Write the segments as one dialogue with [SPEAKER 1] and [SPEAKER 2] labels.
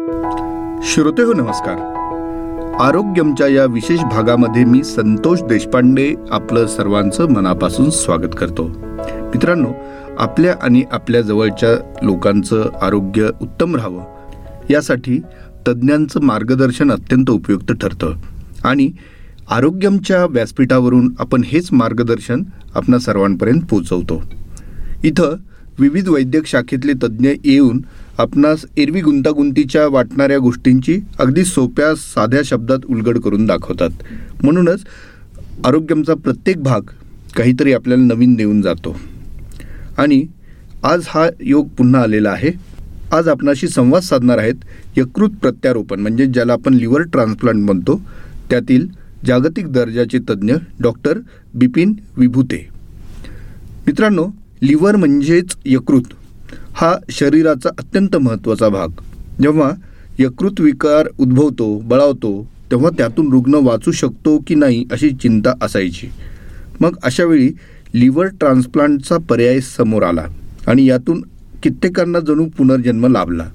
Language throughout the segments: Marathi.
[SPEAKER 1] श्रोते हो नमस्कार. आरोग्यमच्या या विशेष भागामध्ये मी संतोष देशपांडे आपलं सर्वांचं मनापासून स्वागत करतो. मित्रांनो आपल्या आणि आपल्या जवळच्या लोकांचं आरोग्य उत्तम राहावं यासाठी तज्ज्ञांचं मार्गदर्शन अत्यंत उपयुक्त ठरतं. आणि आरोग्यमच्या व्यासपीठावरून आपण हेच मार्गदर्शन आपणा सर्वांपर्यंत पोचवतो. इथं विविध वैद्यक शाखेतले तज्ज्ञ येऊन आपणास एरवी गुंतागुंतीच्या वाटणाऱ्या गोष्टींची अगदी सोप्या साध्या शब्दात उलगड करून दाखवतात. म्हणूनच आरोग्यमचा प्रत्येक भाग काहीतरी आपल्याला नवीन देऊन जातो. आणि आज हा योग पुन्हा आलेला आहे. आज आपणाशी संवाद साधणार आहेत यकृत प्रत्यारोपण म्हणजे ज्याला आपण लिव्हर ट्रान्सप्लांट म्हणतो. त्यातील जागतिक दर्जाचे तज्ज्ञ डॉक्टर बिपिन विभूते. मित्रांनो लिव्हर म्हणजेच यकृत. हा शरीराचा अत्यंत महत्त्वाचा भाग. जेव्हा यकृत विकार उद्भवतो बळावतो तेव्हा त्यातून रुग्ण वाचू शकतो की नाही अशी चिंता असायची. मग अशावेळी लिव्हर ट्रान्सप्लांटचा पर्याय समोर आला आणि यातून कित्येकांना जणू पुनर्जन्म लाभला.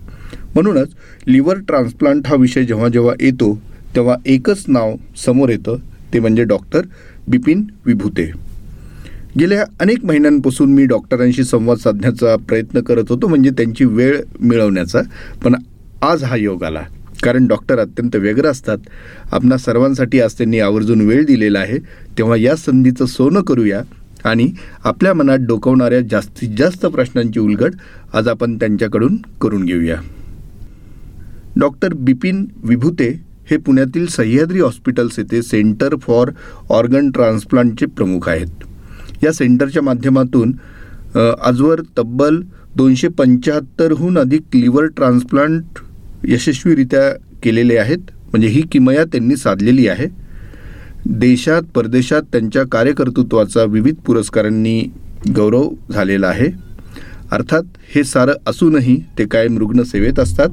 [SPEAKER 1] म्हणूनच लिव्हर ट्रान्सप्लांट हा विषय जेव्हा जेव्हा येतो तेव्हा एकच नाव समोर येतं ते म्हणजे डॉक्टर बिपिन विभूते. गेल्या अनेक महिन्यांपासून मी डॉक्टरांशी संवाद साधण्याचा प्रयत्न करत होतो म्हणजे त्यांची वेळ मिळवण्याचा. पण आज हा योग आला कारण डॉक्टर अत्यंत व्यग्र असतात. आपणा सर्वांसाठी आज त्यांनी आवर्जून वेळ दिलेला आहे. तेव्हा या संधीचं सोनं करूया आणि आपल्या मनात डोकवणाऱ्या जास्तीत जास्त प्रश्नांची उलगड आज आपण त्यांच्याकडून करून घेऊया. डॉक्टर बिपिन विभूते हे पुण्यातील सह्याद्री हॉस्पिटल्स येथे सेंटर फॉर ऑर्गन ट्रान्सप्लांटचे प्रमुख आहेत. या सेंटरच्या माध्यमातून आजवर तब्बल दोनशे पंच्याहत्तरहून अधिक लिव्हर ट्रान्सप्लांट यशस्वीरित्या केलेले आहेत. म्हणजे ही किमया त्यांनी साधलेली आहे. देशात परदेशात त्यांच्या कार्यकर्तृत्वाचा विविध पुरस्कारांनी गौरव झालेला आहे. अर्थात हे सारं असूनही ते कायम रुग्णसेवेत असतात.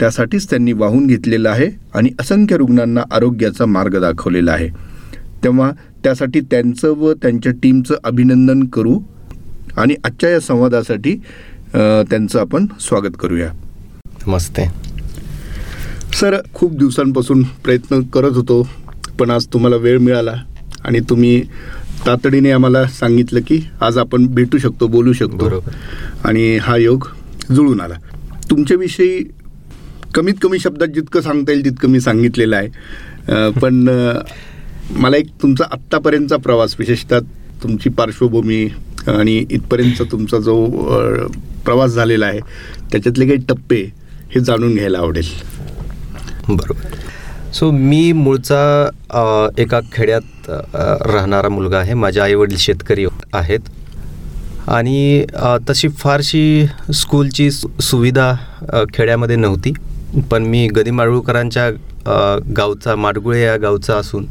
[SPEAKER 1] त्यासाठीच त्यांनी वाहून घेतलेलं आहे आणि असंख्य रुग्णांना आरोग्याचा मार्ग दाखवलेला आहे. तेव्हा त्यासाठी त्यांचं व त्यांच्या टीमचं अभिनंदन करू आणि आजच्या या संवादासाठी त्यांचं आपण स्वागत करूया.
[SPEAKER 2] नमस्ते
[SPEAKER 1] सर खूप दिवसांपासून प्रयत्न करत होतो पण आज तुम्हाला वेळ मिळाला आणि तुम्ही तातडीने आम्हाला सांगितलं की आज आपण भेटू शकतो बोलू शकतो. आणि हा योग जुळून आला. तुमच्याविषयी कमीत कमी शब्दात जितकं सांगता येईल तितकं मी सांगितलेलं आहे. पण मला एक तुमचा आत्तापर्यंतचा प्रवास विशेषतः तुमची पार्श्वभूमी आणि इथपर्यंतचा तुमचा जो प्रवास झालेला आहे त्याच्यातले काही टप्पे हे जाणून घ्यायला आवडेल.
[SPEAKER 2] बरोबर. सो मी मूळचा एका खेड्यात राहणारा मुलगा आहे. माझे आईवडील शेतकरी आहेत. आणि तशी फारशी स्कूलची सुविधा खेड्यामध्ये नव्हती. पण मी गदी माडगुळकरांच्या गावचा माडगुळे या गावचा असून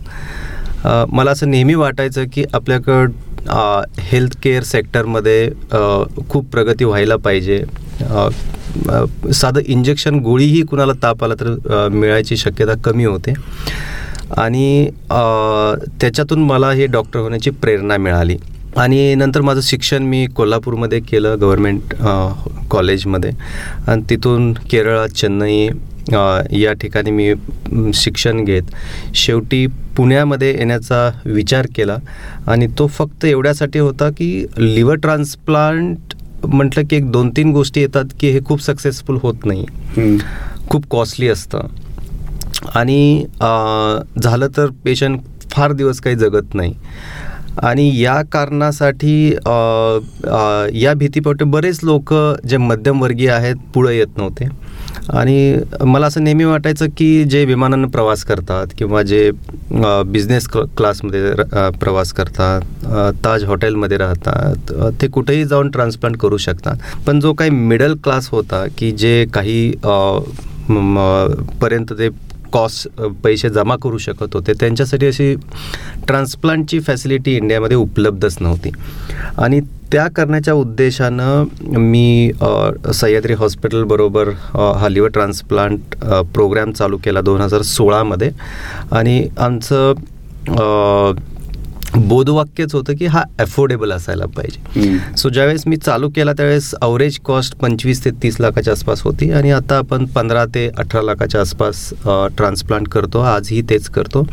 [SPEAKER 2] मला असं नेहमी वाटायचं की आपल्याकडं हेल्थ केअर सेक्टरमध्ये खूप प्रगती व्हायला पाहिजे. साधं इंजेक्शन गोळीही कुणाला ताप आला तर मिळायची शक्यता कमी होते. आणि त्याच्यातून मला हे डॉक्टर होण्याची प्रेरणा मिळाली. आणि नंतर माझं शिक्षण मी कोल्हापूरमध्ये केलं गव्हर्मेंट कॉलेजमध्ये आणि तिथून केरळ चेन्नई या ठिकाणी मी शिक्षण घेत शेवटी पुण्यामध्ये येण्याचा विचार केला आणि तो फक्त एवढ्यासाठी होता की लिव्हर ट्रान्सप्लांट म्हटलं की एक दोन तीन गोष्टी येतात की हे खूप सक्सेसफुल होत नाही. खूप कॉस्टली असतं. आणि झालं तर पेशंट फार दिवस काही जगत नाही. आणि या कारणासाठी या भीतीपोटे बरेच लोक जे मध्यमवर्गीय आहेत पुढं येत नव्हते. आणि मला असं नेहमी वाटायचं की जे विमानानं प्रवास करतात किंवा जे बिझनेस क्लासमध्ये प्रवास करतात ताज हॉटेलमध्ये राहतात ते कुठेही जाऊन ट्रान्सप्लांट करू शकतात. पण जो काही मिडल क्लास होता की जे काही पर्यंत ते कॉस्ट पैसे जमा करू शकत होते त्यांच्यासाठी अशी ट्रान्सप्लांटची फॅसिलिटी इंडियामध्ये उपलब्धच नव्हती. आणि त्या करण्याच्या उद्देशानं मी सह्याद्री हॉस्पिटलबरोबर हा लिव्हर ट्रान्सप्लांट प्रोग्रॅम चालू केला दोन हजार सोळामध्ये. आणि आमचं बोधवाक्यच होतं की हा अफोर्डेबल असायला पाहिजे. सो ज्यावेळेस मी चालू केला त्यावेळेस अवरेज कॉस्ट पंचवीस ते तीस लाखाच्या आसपास होती आणि आता आपण पंधरा ते अठरा लाखाच्या आसपास ट्रान्सप्लांट करतो. आजही तेच करतो.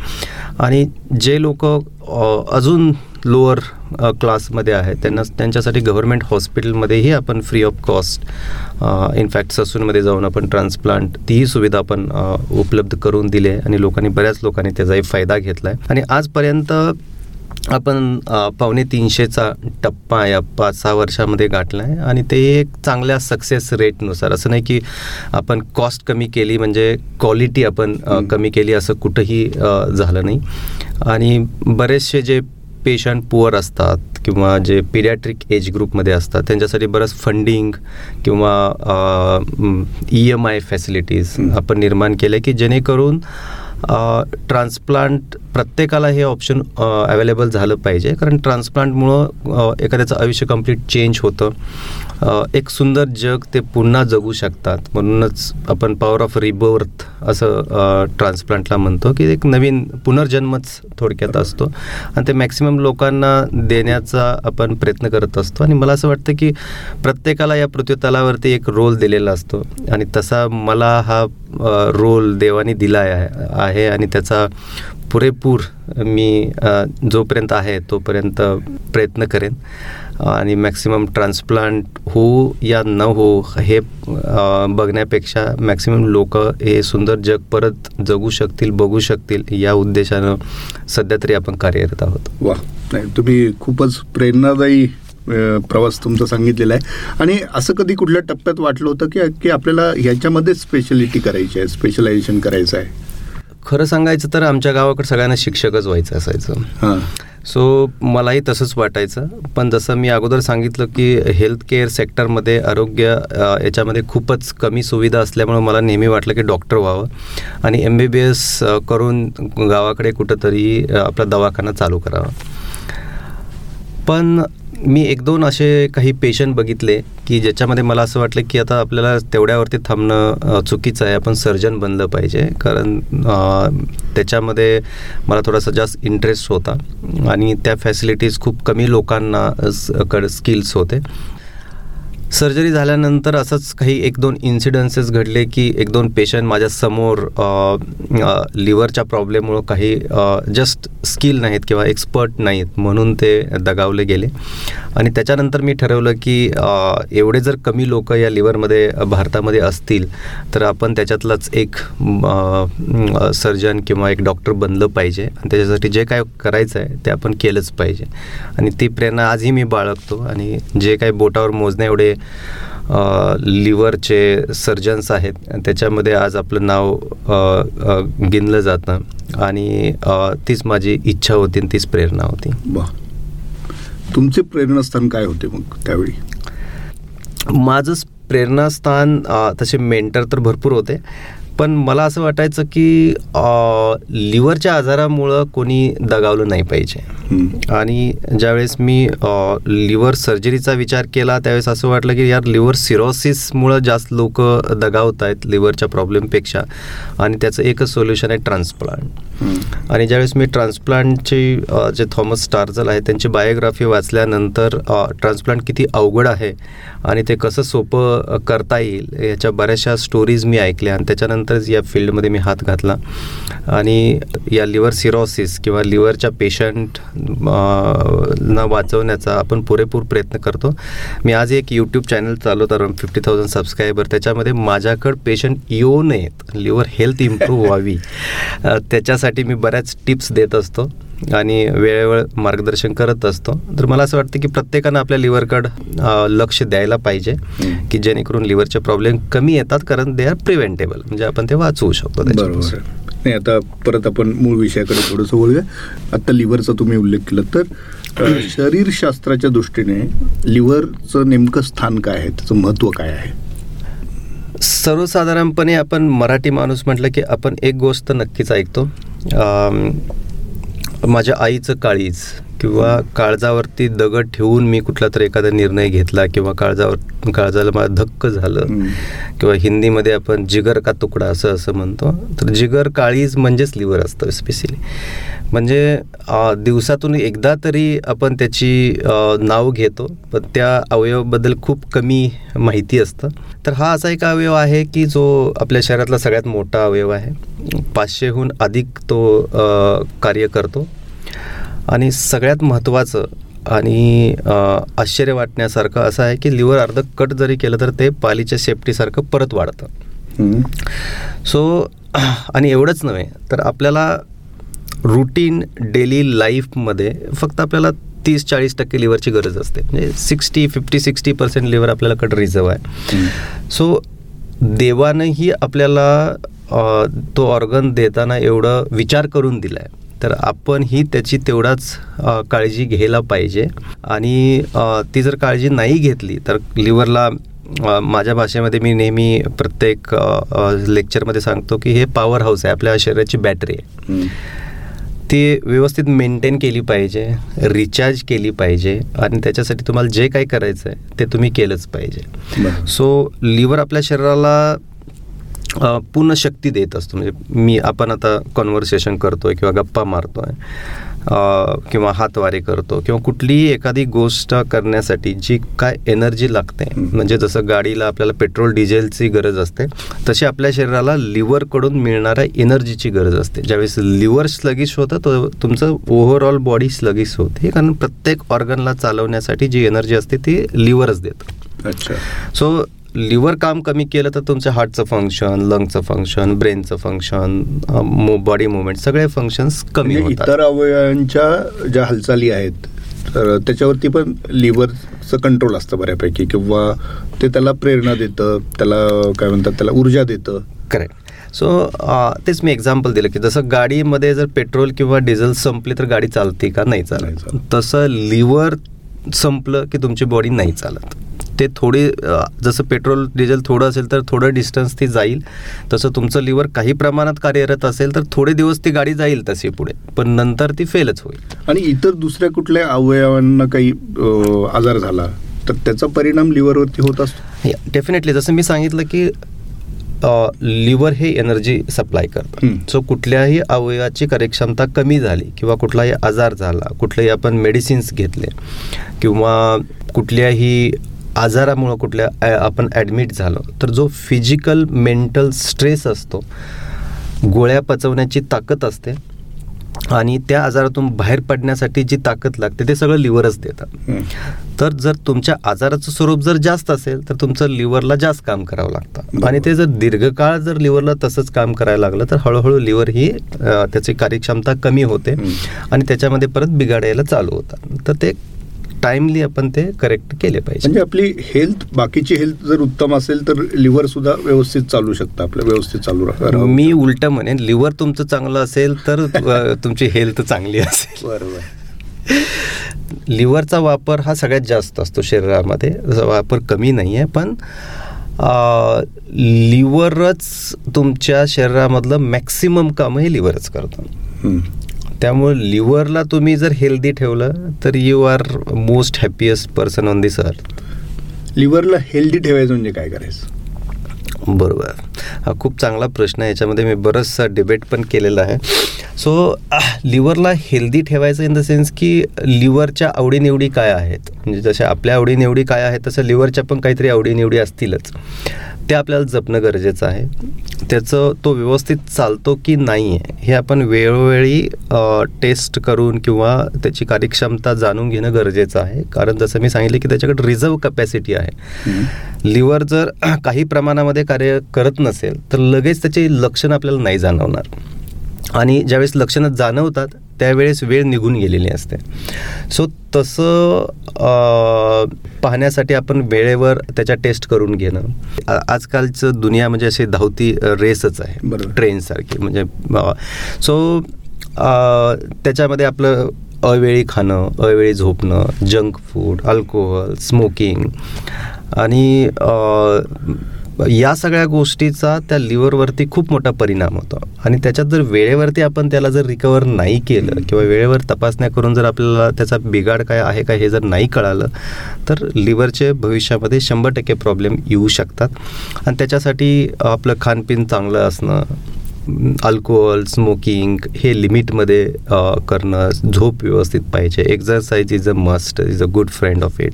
[SPEAKER 2] आणि जे लोक अजून लोअर क्लासमध्ये आहेत त्यांना त्यांच्यासाठी गव्हर्मेंट हॉस्पिटलमध्येही आपण free of cost in fact ससूनमध्ये जाऊन आपण ट्रान्सप्लांट तीही सुविधा आपण उपलब्ध करून दिली आहे आणि लोकांनी बऱ्याच लोकांनी त्याचाही फायदा घेतला आहे आणि आजपर्यंत आपण पावणे तीनशेचा टप्पा या पाच सहा वर्षामध्ये गाठला आहे आणि ते एक चांगल्या सक्सेस रेटनुसार असं नाही की आपण कॉस्ट कमी केली म्हणजे क्वालिटी आपण कमी केली असं कुठंही झालं नाही. आणि बरेचसे जे पेशंट पुअर असतात किंवा जे पिरियाट्रिक एज ग्रुपमध्ये असतात त्यांच्यासाठी बरंच फंडिंग किंवा ई एम आय फॅसिलिटीज आपण निर्माण केले की जेणेकरून ट्रान्सप्लांट प्रत्येकाला हे ऑप्शन अवेलेबल झालं पाहिजे. कारण ट्रान्सप्लांटमुळं एखाद्याचं आयुष्य कंप्लीट चेंज होतं. एक सुंदर जग ते पुन्हा जगू शकतात. म्हणूनच आपण पॉवर ऑफ रिबर्थ असं ट्रान्सप्लांटला म्हणतो की एक नवीन पुनर्जन्मच थोडक्यात असतो. आणि ते मॅक्सिमम लोकांना देण्याचा आपण प्रयत्न करत असतो. आणि मला असं वाटतं की प्रत्येकाला या पृथ्वीतलावरती एक रोल दिलेला असतो. आणि तसा मला हा रोल देवाने दिला आहे आणि त्याचा पुरेपूर मी जोपर्यंत आहे तोपर्यंत प्रयत्न करेन. आणि मॅक्सिमम ट्रान्सप्लांट हो या न हो हे बघण्यापेक्षा मॅक्सिमम लोक हे सुंदर जग परत जगू शकतील बघू शकतील या उद्देशानं सध्या तरी आपण कार्यरत आहोत.
[SPEAKER 1] वा नाही तुम्ही खूपच प्रेरणादायी प्रवास तुमचा सांगितलेला आहे. आणि असं कधी कुठल्या टप्प्यात वाटलं होतं की की आपल्याला ह्याच्यामध्ये स्पेशलिटी करायची आहे स्पेशलायझेशन करायचं आहे?
[SPEAKER 2] खरं सांगायचं तर आमच्या गावाकडे सगळ्यांना शिक्षकच व्हायचं असायचं. हां. सो मलाही तसंच वाटायचं. पण जसं मी अगोदर सांगितलं की हेल्थ केअर सेक्टरमध्ये आरोग्य याच्यामध्ये खूपच कमी सुविधा असल्यामुळं मला नेहमी वाटलं की डॉक्टर व्हावं. आणि एम बी बी एस करून गावाकडे कुठंतरी आपला दवाखाना चालू करावा. पण मी एक दोन असे काही पेशंट बघितले की ज्याच्यामध्ये मला असं वाटलं की आता आपल्याला तेवढ्यावरती थांबणं चुकीचं आहे. आपण सर्जन बनलं पाहिजे. कारण त्याच्यामध्ये मला थोडासा जास्त इंटरेस्ट होता. आणि त्या फॅसिलिटीज खूप कमी लोकांना कड स्किल्स होते. सर्जरी झाल्यानंतर असंच काही एक दोन इन्सिडन्सेस घडले की एक दोन पेशंट माझ्यासमोर लिव्हरच्या प्रॉब्लेममुळं काही जस्ट स्किल नाहीत किंवा एक्सपर्ट नाहीत म्हणून ते दगावले गेले. आणि त्याच्यानंतर मी ठरवलं की एवढे जर कमी लोक या लिव्हरमध्ये भारतामध्ये असतील तर आपण त्याच्यातलाच एक सर्जन किंवा एक डॉक्टर बनलं पाहिजे. आणि त्याच्यासाठी जे काय करायचं आहे ते आपण केलंच पाहिजे. आणि ती प्रेरणा आजही मी बाळगतो. आणि जे काही बोटावर मोजणे एवढे लिव्हरचे सर्जन्स आहेत. त्याच्यामध्ये आज आपलं नाव गिनलं जातं. आणि तीच माझी इच्छा होती आणि तीच प्रेरणा होती.
[SPEAKER 1] तुमचे प्रेरणास्थान काय होते मग त्यावेळी?
[SPEAKER 2] माझं प्रेरणास्थान तसे मेंटर तर भरपूर होते. पण मला असं वाटायचं की लिव्हरच्या आजारामुळं कोणी दगावलं नाही पाहिजे. आणि ज्यावेळेस मी लिव्हर सर्जरीचा विचार केला त्यावेळेस असं वाटलं की यार लिव्हर सिरोसिसमुळं जास्त लोक दगावत आहेत लिव्हरच्या प्रॉब्लेमपेक्षा. आणि त्याचं एकच सोल्युशन आहे ट्रान्सप्लांट. आणि ज्यावेळेस मी ट्रान्सप्लांटचे जे थॉमस स्टार्जल आहे त्यांची बायोग्राफी वाचल्यानंतर ट्रान्सप्लांट किती अवघड आहे आणि ते कसं सोपं करता येईल याच्या बऱ्याचशा स्टोरीज मी ऐकल्या. आणि त्याच्यानंतरच या फील्डमध्ये मी हात घातला. आणि या लिव्हर सिरोसिस किंवा लिव्हरच्या पेशंट न वाचवण्याचा आपण पुरेपूर प्रयत्न करतो. मी आज एक यूट्यूब चॅनल चालवत अराउंड फिफ्टी थाउजंड सबस्क्रायबर त्याच्यामध्ये माझ्याकडं पेशंट येऊ नयेत. लिव्हर हेल्थ इम्प्रूव्ह व्हावी. त्याच्यासाठी मी बऱ्याच टिप्स देत असतो. आणि वेळेवेळ मार्गदर्शन करत असतो. तर मला असं वाटतं की प्रत्येकानं आपल्या लिव्हरकडं लक्ष द्यायला पाहिजे की जेणेकरून लिव्हरचे प्रॉब्लेम कमी येतात कारण दे आर प्रिव्हेंटेबल म्हणजे आपण ते वाचवू शकतो
[SPEAKER 1] बरोबर. नाही आता परत आपण मूळ विषयाकडे थोडंसं बोलूया आता लिव्हरचा तुम्ही उल्लेख केला तर शरीरशास्त्राच्या दृष्टीने लिव्हरचं नेमकं स्थान काय आहे? त्याचं महत्त्व काय आहे?
[SPEAKER 2] सर्वसाधारणपणे आपण मराठी माणूस म्हटलं की आपण एक गोष्ट नक्कीच ऐकतो. माझ्या आईचं काळीज. किंवा काळजावरती दगड ठेवून मी कुठला तरी एखादा निर्णय घेतला किंवा काळजावर काळजाला मला धक्क झालं किंवा हिंदीमध्ये आपण जिगर का तुकडा असं असं म्हणतो तर जिगर काळीज म्हणजेच लिव्हर असतं स्पेशली म्हणजे दिवसातून एकदा तरी आपण त्याची नाव घेतो पण त्या अवयवाबद्दल खूप कमी माहिती असतं. तर हा असा एक अवयव आहे की जो आपल्या शरीरातला सगळ्यात मोठा अवयव आहे. पाचशेहून अधिक तो कार्य करतो. आणि सगळ्यात महत्त्वाचं आणि आश्चर्य वाटण्यासारखं असं आहे की लिव्हर अर्ध कट जरी केलं तर ते पालीच्या सेफ्टीसारखं परत वाढतं. सो आणि एवढंच नव्हे तर आपल्याला रुटीन डेली लाईफमध्ये फक्त आपल्याला तीस चाळीस टक्के लिव्हरची गरज असते म्हणजे sixty fifty sixty percent liver आपल्याला रिझर्व आहे. सो देवानंही आपल्याला तो ऑर्गन देताना एवढं विचार करून दिला आहे तर आपण ही त्याची तेवढाच काळजी घ्यायला पाहिजे आणि ती जर काळजी नाही घेतली तर लिव्हरला माझ्या भाषेमध्ये मी नेहमी प्रत्येक लेक्चरमध्ये सांगतो की हे पॉवर हाऊस आहे आपल्या शरीराची बॅटरी आहे. ती व्यवस्थित मेंटेन केली पाहिजे रिचार्ज केली पाहिजे आणि त्याच्यासाठी तुम्हाला जे काही करायचं आहे ते तुम्ही केलंच पाहिजे. सो लिव्हर आपल्या शरीराला पूर्ण शक्ती देत असतो. म्हणजे मी आपण आता कॉन्व्हर्सेशन करतोय किंवा गप्पा मारतोय किंवा हातवारे करतो किंवा कुठलीही एखादी गोष्ट करण्यासाठी जी काय एनर्जी लागते. म्हणजे जसं गाडीला आपल्याला पेट्रोल डिझेलची गरज असते तशी आपल्या शरीराला लिव्हरकडून मिळणाऱ्या एनर्जीची गरज असते. ज्यावेळेस लिव्हर स्लगिश होतं तर तुमचं ओव्हरऑल बॉडी स्लगिश होते. कारण प्रत्येक ऑर्गनला चालवण्यासाठी जी एनर्जी असते ती लिव्हरच देतं.
[SPEAKER 1] अच्छा.
[SPEAKER 2] सो लिव्हर काम कमी केलं तर तुमच्या हार्टचं फंक्शन लंगचं फंक्शन ब्रेनचं फंक्शन बॉडी मुवमेंट सगळे फंक्शन्स कमी
[SPEAKER 1] इतर अवयवांच्या ज्या हालचाली आहेत तर त्याच्यावरती पण लिव्हरचं कंट्रोल असतं बऱ्यापैकी किंवा ते त्याला प्रेरणा देतं त्याला काय म्हणतात त्याला ऊर्जा देतं.
[SPEAKER 2] करेक्ट सो तेच मी एक्झाम्पल दिलं की जसं गाडीमध्ये जर पेट्रोल किंवा डिझेल संपली तर गाडी चालते का? नाही चालत. तसं लिव्हर संपलं की तुमची बॉडी नाही चालत. ते थोडी जसं पेट्रोल डिझेल थोडं असेल तर थोडं डिस्टन्स ती जाईल. तसं तुमचं लिव्हर काही प्रमाणात कार्यरत असेल तर थोडे दिवस ती गाडी जाईल तशी पुढे. पण नंतर ती फेलच होईल.
[SPEAKER 1] आणि इतर दुसऱ्या कुठल्या अवयवांना काही आजार झाला तर त्याचा परिणाम लिव्हरवरती होत असतो?
[SPEAKER 2] डेफिनेटली जसं मी सांगितलं की लिव्हर हे एनर्जी सप्लाय करतं.
[SPEAKER 1] हम्म.
[SPEAKER 2] सो कुठल्याही अवयवाची कार्यक्षमता कमी झाली किंवा कुठलाही आजार झाला कुठलेही आपण मेडिसिन्स घेतले किंवा कुठल्याही आजारामुळं कुठल्या आपण ॲडमिट झालो तर जो फिजिकल मेंटल स्ट्रेस असतो गोळ्या पचवण्याची ताकद असते आणि त्या आजारातून बाहेर पडण्यासाठी जी ताकद लागते ते सगळं लिव्हरच देतं
[SPEAKER 1] हम्म.
[SPEAKER 2] तर जर तुमच्या आजाराचं स्वरूप जर जास्त असेल तर तुमचं लिव्हरला जास्त काम करावं लागतं. आणि ते जर दीर्घकाळ जर लिव्हरला तसंच काम करायला लागलं तर हळूहळू लिव्हर ही त्याची कार्यक्षमता कमी होते. आणि त्याच्यामध्ये परत बिघाडायला चालू होतात तर ते टाइमली आपण ते करेक्ट केले पाहिजे.
[SPEAKER 1] म्हणजे आपली हेल्थ बाकीची हेल्थ जर उत्तम असेल तर लिव्हर सुद्धा व्यवस्थित चालू शकतं आपलं व्यवस्थित चालू राहतं.
[SPEAKER 2] मी उलट म्हणेन लिव्हर तुमचं चांगलं असेल तर तुमची हेल्थ चांगली असेल.
[SPEAKER 1] बरोबर.
[SPEAKER 2] लिव्हरचा वापर हा सगळ्यात जास्त असतो शरीरामध्ये वापर कमी नाही आहे पण लिव्हरच तुमच्या शरीरामधलं मॅक्सिमम काम हे लिव्हरच करतं. त्यामुळे लिव्हरला तुम्ही जर हेल्दी ठेवलं तर you are most happiest person on this earth
[SPEAKER 1] लिव्हरला healthy ठेवायचं म्हणजे काय करायचं?
[SPEAKER 2] बरोबर. हा खूप चांगला प्रश्न आहे. याच्यामध्ये मी बरंचसा डिबेट पण केलेला आहे. सो लिव्हरला हेल्दी ठेवायचं इन द सेन्स की लिव्हरच्या आवडीनिवडी काय आहेत? म्हणजे जशा आपल्या आवडीनिवडी काय आहेत तसं लिव्हरच्या पण काहीतरी आवडीनिवडी असतीलच. ते आपल्याला जपणं गरजेचं आहे. त्याचं तो व्यवस्थित चालतो की नाही आहे हे आपण वेळोवेळी टेस्ट करून किंवा त्याची कार्यक्षमता जाणून घेणं गरजेचं आहे. कारण जसं मी सांगितलं की त्याच्याकडे रिझर्व कपॅसिटी आहे. लिव्हर जर काही प्रमाणामध्ये कार्य करत नसेल तर लगेच त्याचे लक्षण आपल्याला नाही जाणवणार. आणि ज्यावेळेस लक्षणं जाणवतात त्यावेळेस वेळ निघून गेलेली असते. सो तसं पाहण्यासाठी आपण वेळेवर त्याच्या टेस्ट करून घेणं. आजकालचं दुनिया म्हणजे अशी धावती रेसच आहे.
[SPEAKER 1] बरोबर.
[SPEAKER 2] ट्रेनसारखी म्हणजे सो त्याच्यामध्ये आपलं अवेळी खाणं अवेळी झोपणं जंक फूड अल्कोहोल स्मोकिंग आणि या सगळ्या गोष्टीचा त्या लिव्हरवरती खूप मोठा परिणाम होतो. आणि त्याच्यात जर वेळेवरती आपण त्याला जर रिकवर नाही केलं किंवा वेळेवर तपासण्या करून जर आपल्याला त्याचा बिघाड काय आहे का हे जर नाही कळालं तर लिव्हरचे भविष्यामध्ये शंभर टक्के प्रॉब्लेम येऊ शकतात. आणि त्याच्यासाठी आपलं खानपिन चांगलं असणं अल्कोहोल स्मोकिंग हे लिमिटमध्ये करणं झोप व्यवस्थित पाहिजे. Exercise is a must is a good friend of it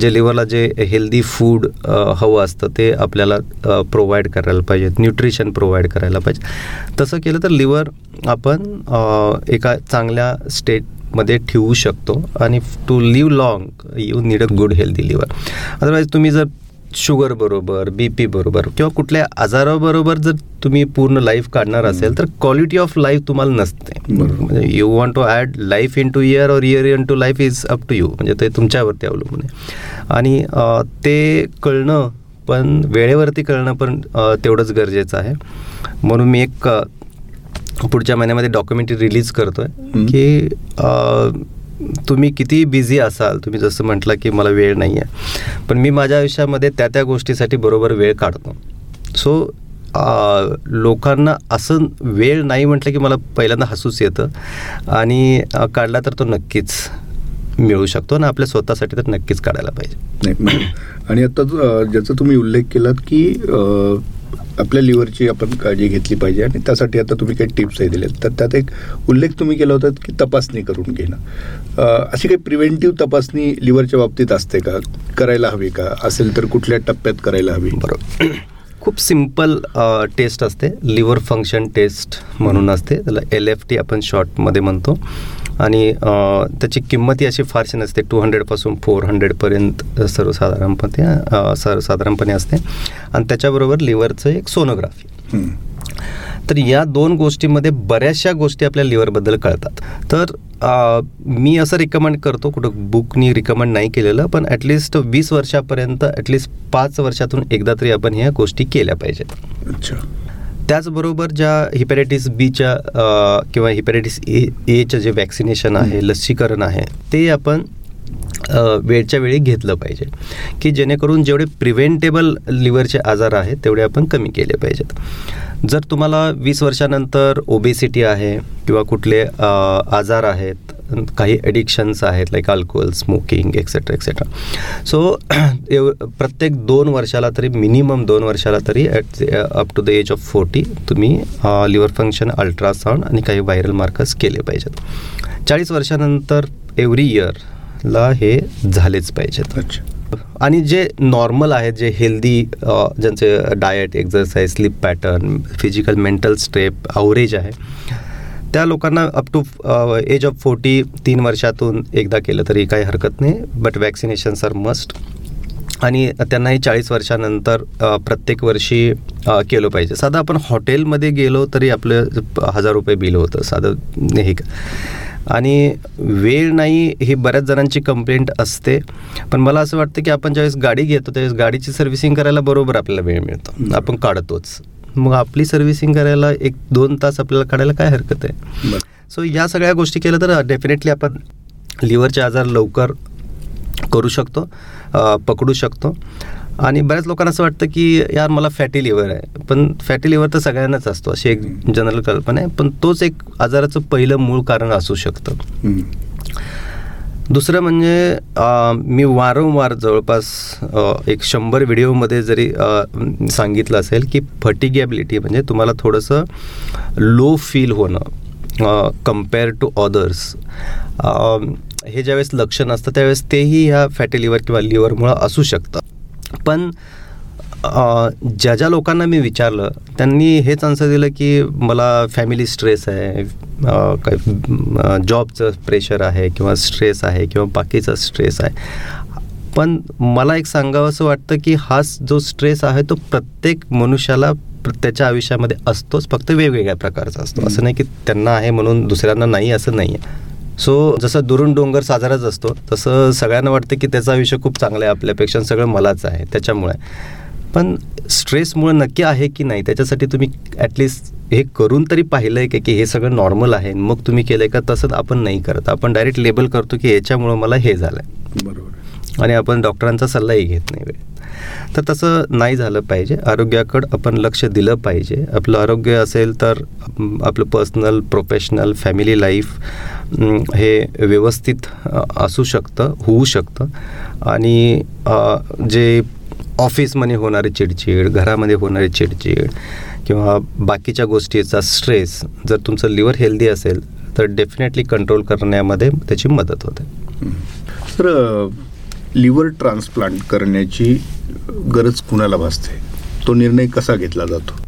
[SPEAKER 2] जे लिव्हरला जे हेल्दी फूड हवं असतं ते आपल्याला प्रोव्हाइड करायला पाहिजे. न्यूट्रिशन प्रोव्हाइड करायला पाहिजे. तसं केलं तर लिव्हर आपण एका चांगल्या स्टेटमध्ये ठेवू शकतो. आणि to live long you need a good healthy liver otherwise तुम्ही जर शुगर बरोबर बी पी बरोबर किंवा कुठल्या आजाराबरोबर जर तुम्ही पूर्ण लाईफ काढणार असेल तर क्वालिटी ऑफ लाईफ तुम्हाला नसते. म्हणजे you want to add life into year और year into life is up to you म्हणजे ते तुमच्यावरती अवलंबून आहे. आणि ते कळणं पण वेळेवरती कळणं पण तेवढंच गरजेचं आहे. म्हणून मी एक पुढच्या महिन्यामध्ये डॉक्युमेंटरी रिलीज करतो आहे की तुम्ही किती बिझी असाल तुम्ही जसं म्हटलं की मला वेळ नाही आहे पण मी माझ्या आयुष्यामध्ये त्या त्या गोष्टीसाठी बरोबर वेळ काढतो. सो लोकांना असं वेळ नाही म्हटलं की मला पहिल्यांदा हसूच येतं आणि काढला तर तो नक्कीच मिळू शकतो आणि आपल्या स्वतःसाठी तर नक्कीच काढायला पाहिजे.
[SPEAKER 1] आणि आता ज्याचा तुम्ही उल्लेख केलात की आपल्या लिव्हरची आपण काळजी घेतली पाहिजे आणि त्यासाठी आता तुम्ही काही टिप्सही दिलेत. तर त्यात एक उल्लेख तुम्ही केला होता की तपासणी करून घेणं. अशी काही प्रिव्हेंटिव्ह तपासणी लिव्हरच्या बाबतीत असते का? करायला हवी का? असेल तर कुठल्या टप्प्यात करायला हवी?
[SPEAKER 2] बरोबर खूप सिंपल टेस्ट असते. लिव्हर फंक्शन टेस्ट म्हणून असते. त्याला एल एफ टी आपण शॉर्टमध्ये म्हणतो. आणि त्याची किंमतही अशी फारशी नसते. टू हंड्रेडपासून फोर हंड्रेडपर्यंत सर्वसाधारणपणे सर्वसाधारणपणे असते. आणि त्याच्याबरोबर लिव्हरचं एक सोनोग्राफी. तर या दोन गोष्टीमध्ये बऱ्याचशा गोष्टी आपल्या लिव्हरबद्दल कळतात. तर मी असं रिकमेंड करतो कुठं बुकनी रिकमेंड नाही केलेलं पण ॲटलिस्ट वीस वर्षापर्यंत ॲटलिस्ट पाच वर्षातून एकदा तरी आपण ह्या गोष्टी केल्या पाहिजेत.
[SPEAKER 1] अच्छा.
[SPEAKER 2] त्याचबरोबर ज्या हिपॅटायटिस बीच्या किंवा हिपॅटायटिस ए एचं जे वॅक्सिनेशन आहे लसीकरण आहे ते आपण वेळच्या वेळी घेतलं पाहिजे. की जेणेकरून जेवढे प्रिव्हेंटेबल लिव्हरचे आजार आहेत तेवढे आपण कमी केले पाहिजेत. जर तुम्हाला वीस वर्षानंतर ओबेसिटी आहे किंवा कुठले आजार आहेत काही ॲडिक्शन्स आहेत like alcohol smoking etcetera etcetera so प्रत्येक दोन वर्षाला तरी मिनिमम दोन वर्षाला तरी at up to the age of forty तुम्ही लिव्हर फंक्शन अल्ट्रासाऊंड आणि काही व्हायरल मार्कर्स केले पाहिजेत. चाळीस वर्षानंतर एव्हरी इयरला हे झालेच पाहिजेत.
[SPEAKER 1] अच्छा.
[SPEAKER 2] आणि जे नॉर्मल आहेत जे हेल्दी ज्यांचे diet exercise sleep pattern physical mental step average आहे त्या लोकांना up to age of forty तीन वर्षातून एकदा केलं तरी काही हरकत नाही बट वॅक्सिनेशन्स आर मस्ट आणि त्यांनाही चाळीस वर्षानंतर uh, प्रत्येक वर्षी uh, केलं पाहिजे. साधं आपण हॉटेलमध्ये गेलो तरी आपलं हजार रुपये बिल होतं साधं हे आणि वेळ नाही ही बऱ्याच जणांची कंप्लेंट असते. पण मला असं वाटतं की आपण ज्यावेळेस गाडी घेतो त्यावेळेस गाडीची सर्व्हिसिंग करायला बरोबर आपल्याला वेळ मिळतो. आपण काढतोच. मग आपली सर्व्हिसिंग करायला एक दोन तास आपल्याला काढायला काय हरकत आहे? सो या सगळ्या गोष्टी केल्या तर डेफिनेटली आपण लिव्हरचे आजार लवकर करू शकतो पकडू शकतो. आणि बऱ्याच लोकांना असं वाटतं की यार मला फॅटी लिव्हर आहे. पण फॅटी लिव्हर तर सगळ्यांनाच असतो अशी एक जनरल कल्पना आहे. पण तोच एक आजाराचं पहिलं मूळ कारण असू शकतं. दुसरं म्हणजे मी वारंवार जवळपास एक शंभर व्हिडिओमध्ये जरी सांगितलं असेल की फटिगॅबिलिटी म्हणजे तुम्हाला थोडंसं लो फील होणं कंपेअर टू अदर्स हे ज्यावेळेस लक्षण असतं त्यावेळेस तेही ह्या फॅटी लिव्हर किंवा लिव्हरमुळं असू शकतं. पण ज्या ज्या लोकांना मी विचारलं त्यांनी हेच आन्सर दिलं की मला फॅमिली स्ट्रेस आहे काय जॉबचं प्रेशर आहे किंवा स्ट्रेस आहे किंवा बाकीचा स्ट्रेस आहे. पण मला एक सांगावं असं वाटतं की हा जो स्ट्रेस आहे तो प्रत्येक मनुष्याला त्याच्या आयुष्यामध्ये असतोच फक्त वेगवेगळ्या प्रकारचा असतो. असं नाही की त्यांना आहे म्हणून दुसऱ्यांना नाही असं नाही आहे सो जसं दुरून डोंगर साजराच असतो तसं सगळ्यांना वाटतं की त्याचं आयुष्य खूप चांगलं आहे आपल्यापेक्षा सगळं मलाच आहे त्याच्यामुळे. पण स्ट्रेसमुळे नक्की आहे की नाही? त्याच्यासाठी तुम्ही ॲटलिस्ट हे करून तरी पाहिलं आहे की हे सगळं नॉर्मल आहे? मग तुम्ही केलं आहे का? तसंच आपण नाही करत. आपण डायरेक्ट लेबल करतो की ह्याच्यामुळं मला हे झालं आहे.
[SPEAKER 1] बरोबर
[SPEAKER 2] आणि आपण डॉक्टरांचा सल्लाही घेत नाही वेळ. तर तसं नाही झालं पाहिजे. आरोग्याकडं आपण लक्ष दिलं पाहिजे. आपलं आरोग्य असेल तर आपलं पर्सनल प्रोफेशनल फॅमिली लाईफ हे व्यवस्थित असू शकतं होऊ शकतं. आणि जे ऑफिसमध्ये होणारी चिडचिड घरामध्ये होणारी चिडचिड किंवा बाकीच्या गोष्टीचा स्ट्रेस जर तुमचं लिव्हर हेल्दी असेल तर डेफिनेटली कंट्रोल करण्यामध्ये त्याची मदत होते.
[SPEAKER 1] तर लिव्हर ट्रान्सप्लांट करण्याची गरज कुणाला भासते? तो निर्णय कसा घेतला जातो?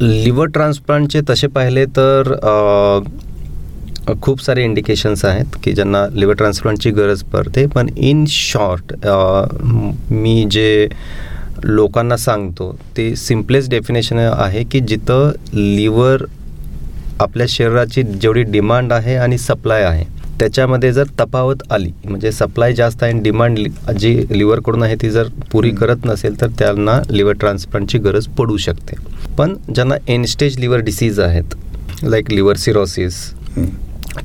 [SPEAKER 2] लिव्हर ट्रान्सप्लांटचे तसे पाहिले तर खूप सारे इंडिकेशन्स आहेत की ज्यांना लिव्हर ट्रान्सप्लांटची गरज पडते. पण इन शॉर्ट मी जे लोकांना सांगतो ते सिम्पलेस्ट डेफिनेशन आहे की जिथं लिव्हर आपल्या शरीराची जेवढी डिमांड आहे आणि सप्लाय आहे त्याच्यामध्ये जर तफावत आली म्हणजे सप्लाय जास्त आहे आणि डिमांड जी लिव्हरकडून आहे ती जर पुरी करत नसेल तर त्यांना लिव्हर ट्रान्सप्लांटची गरज पडू शकते. पण ज्यांना एन स्टेज लिव्हर डिसीज आहेत लाईक लिव्हर सिरोसिस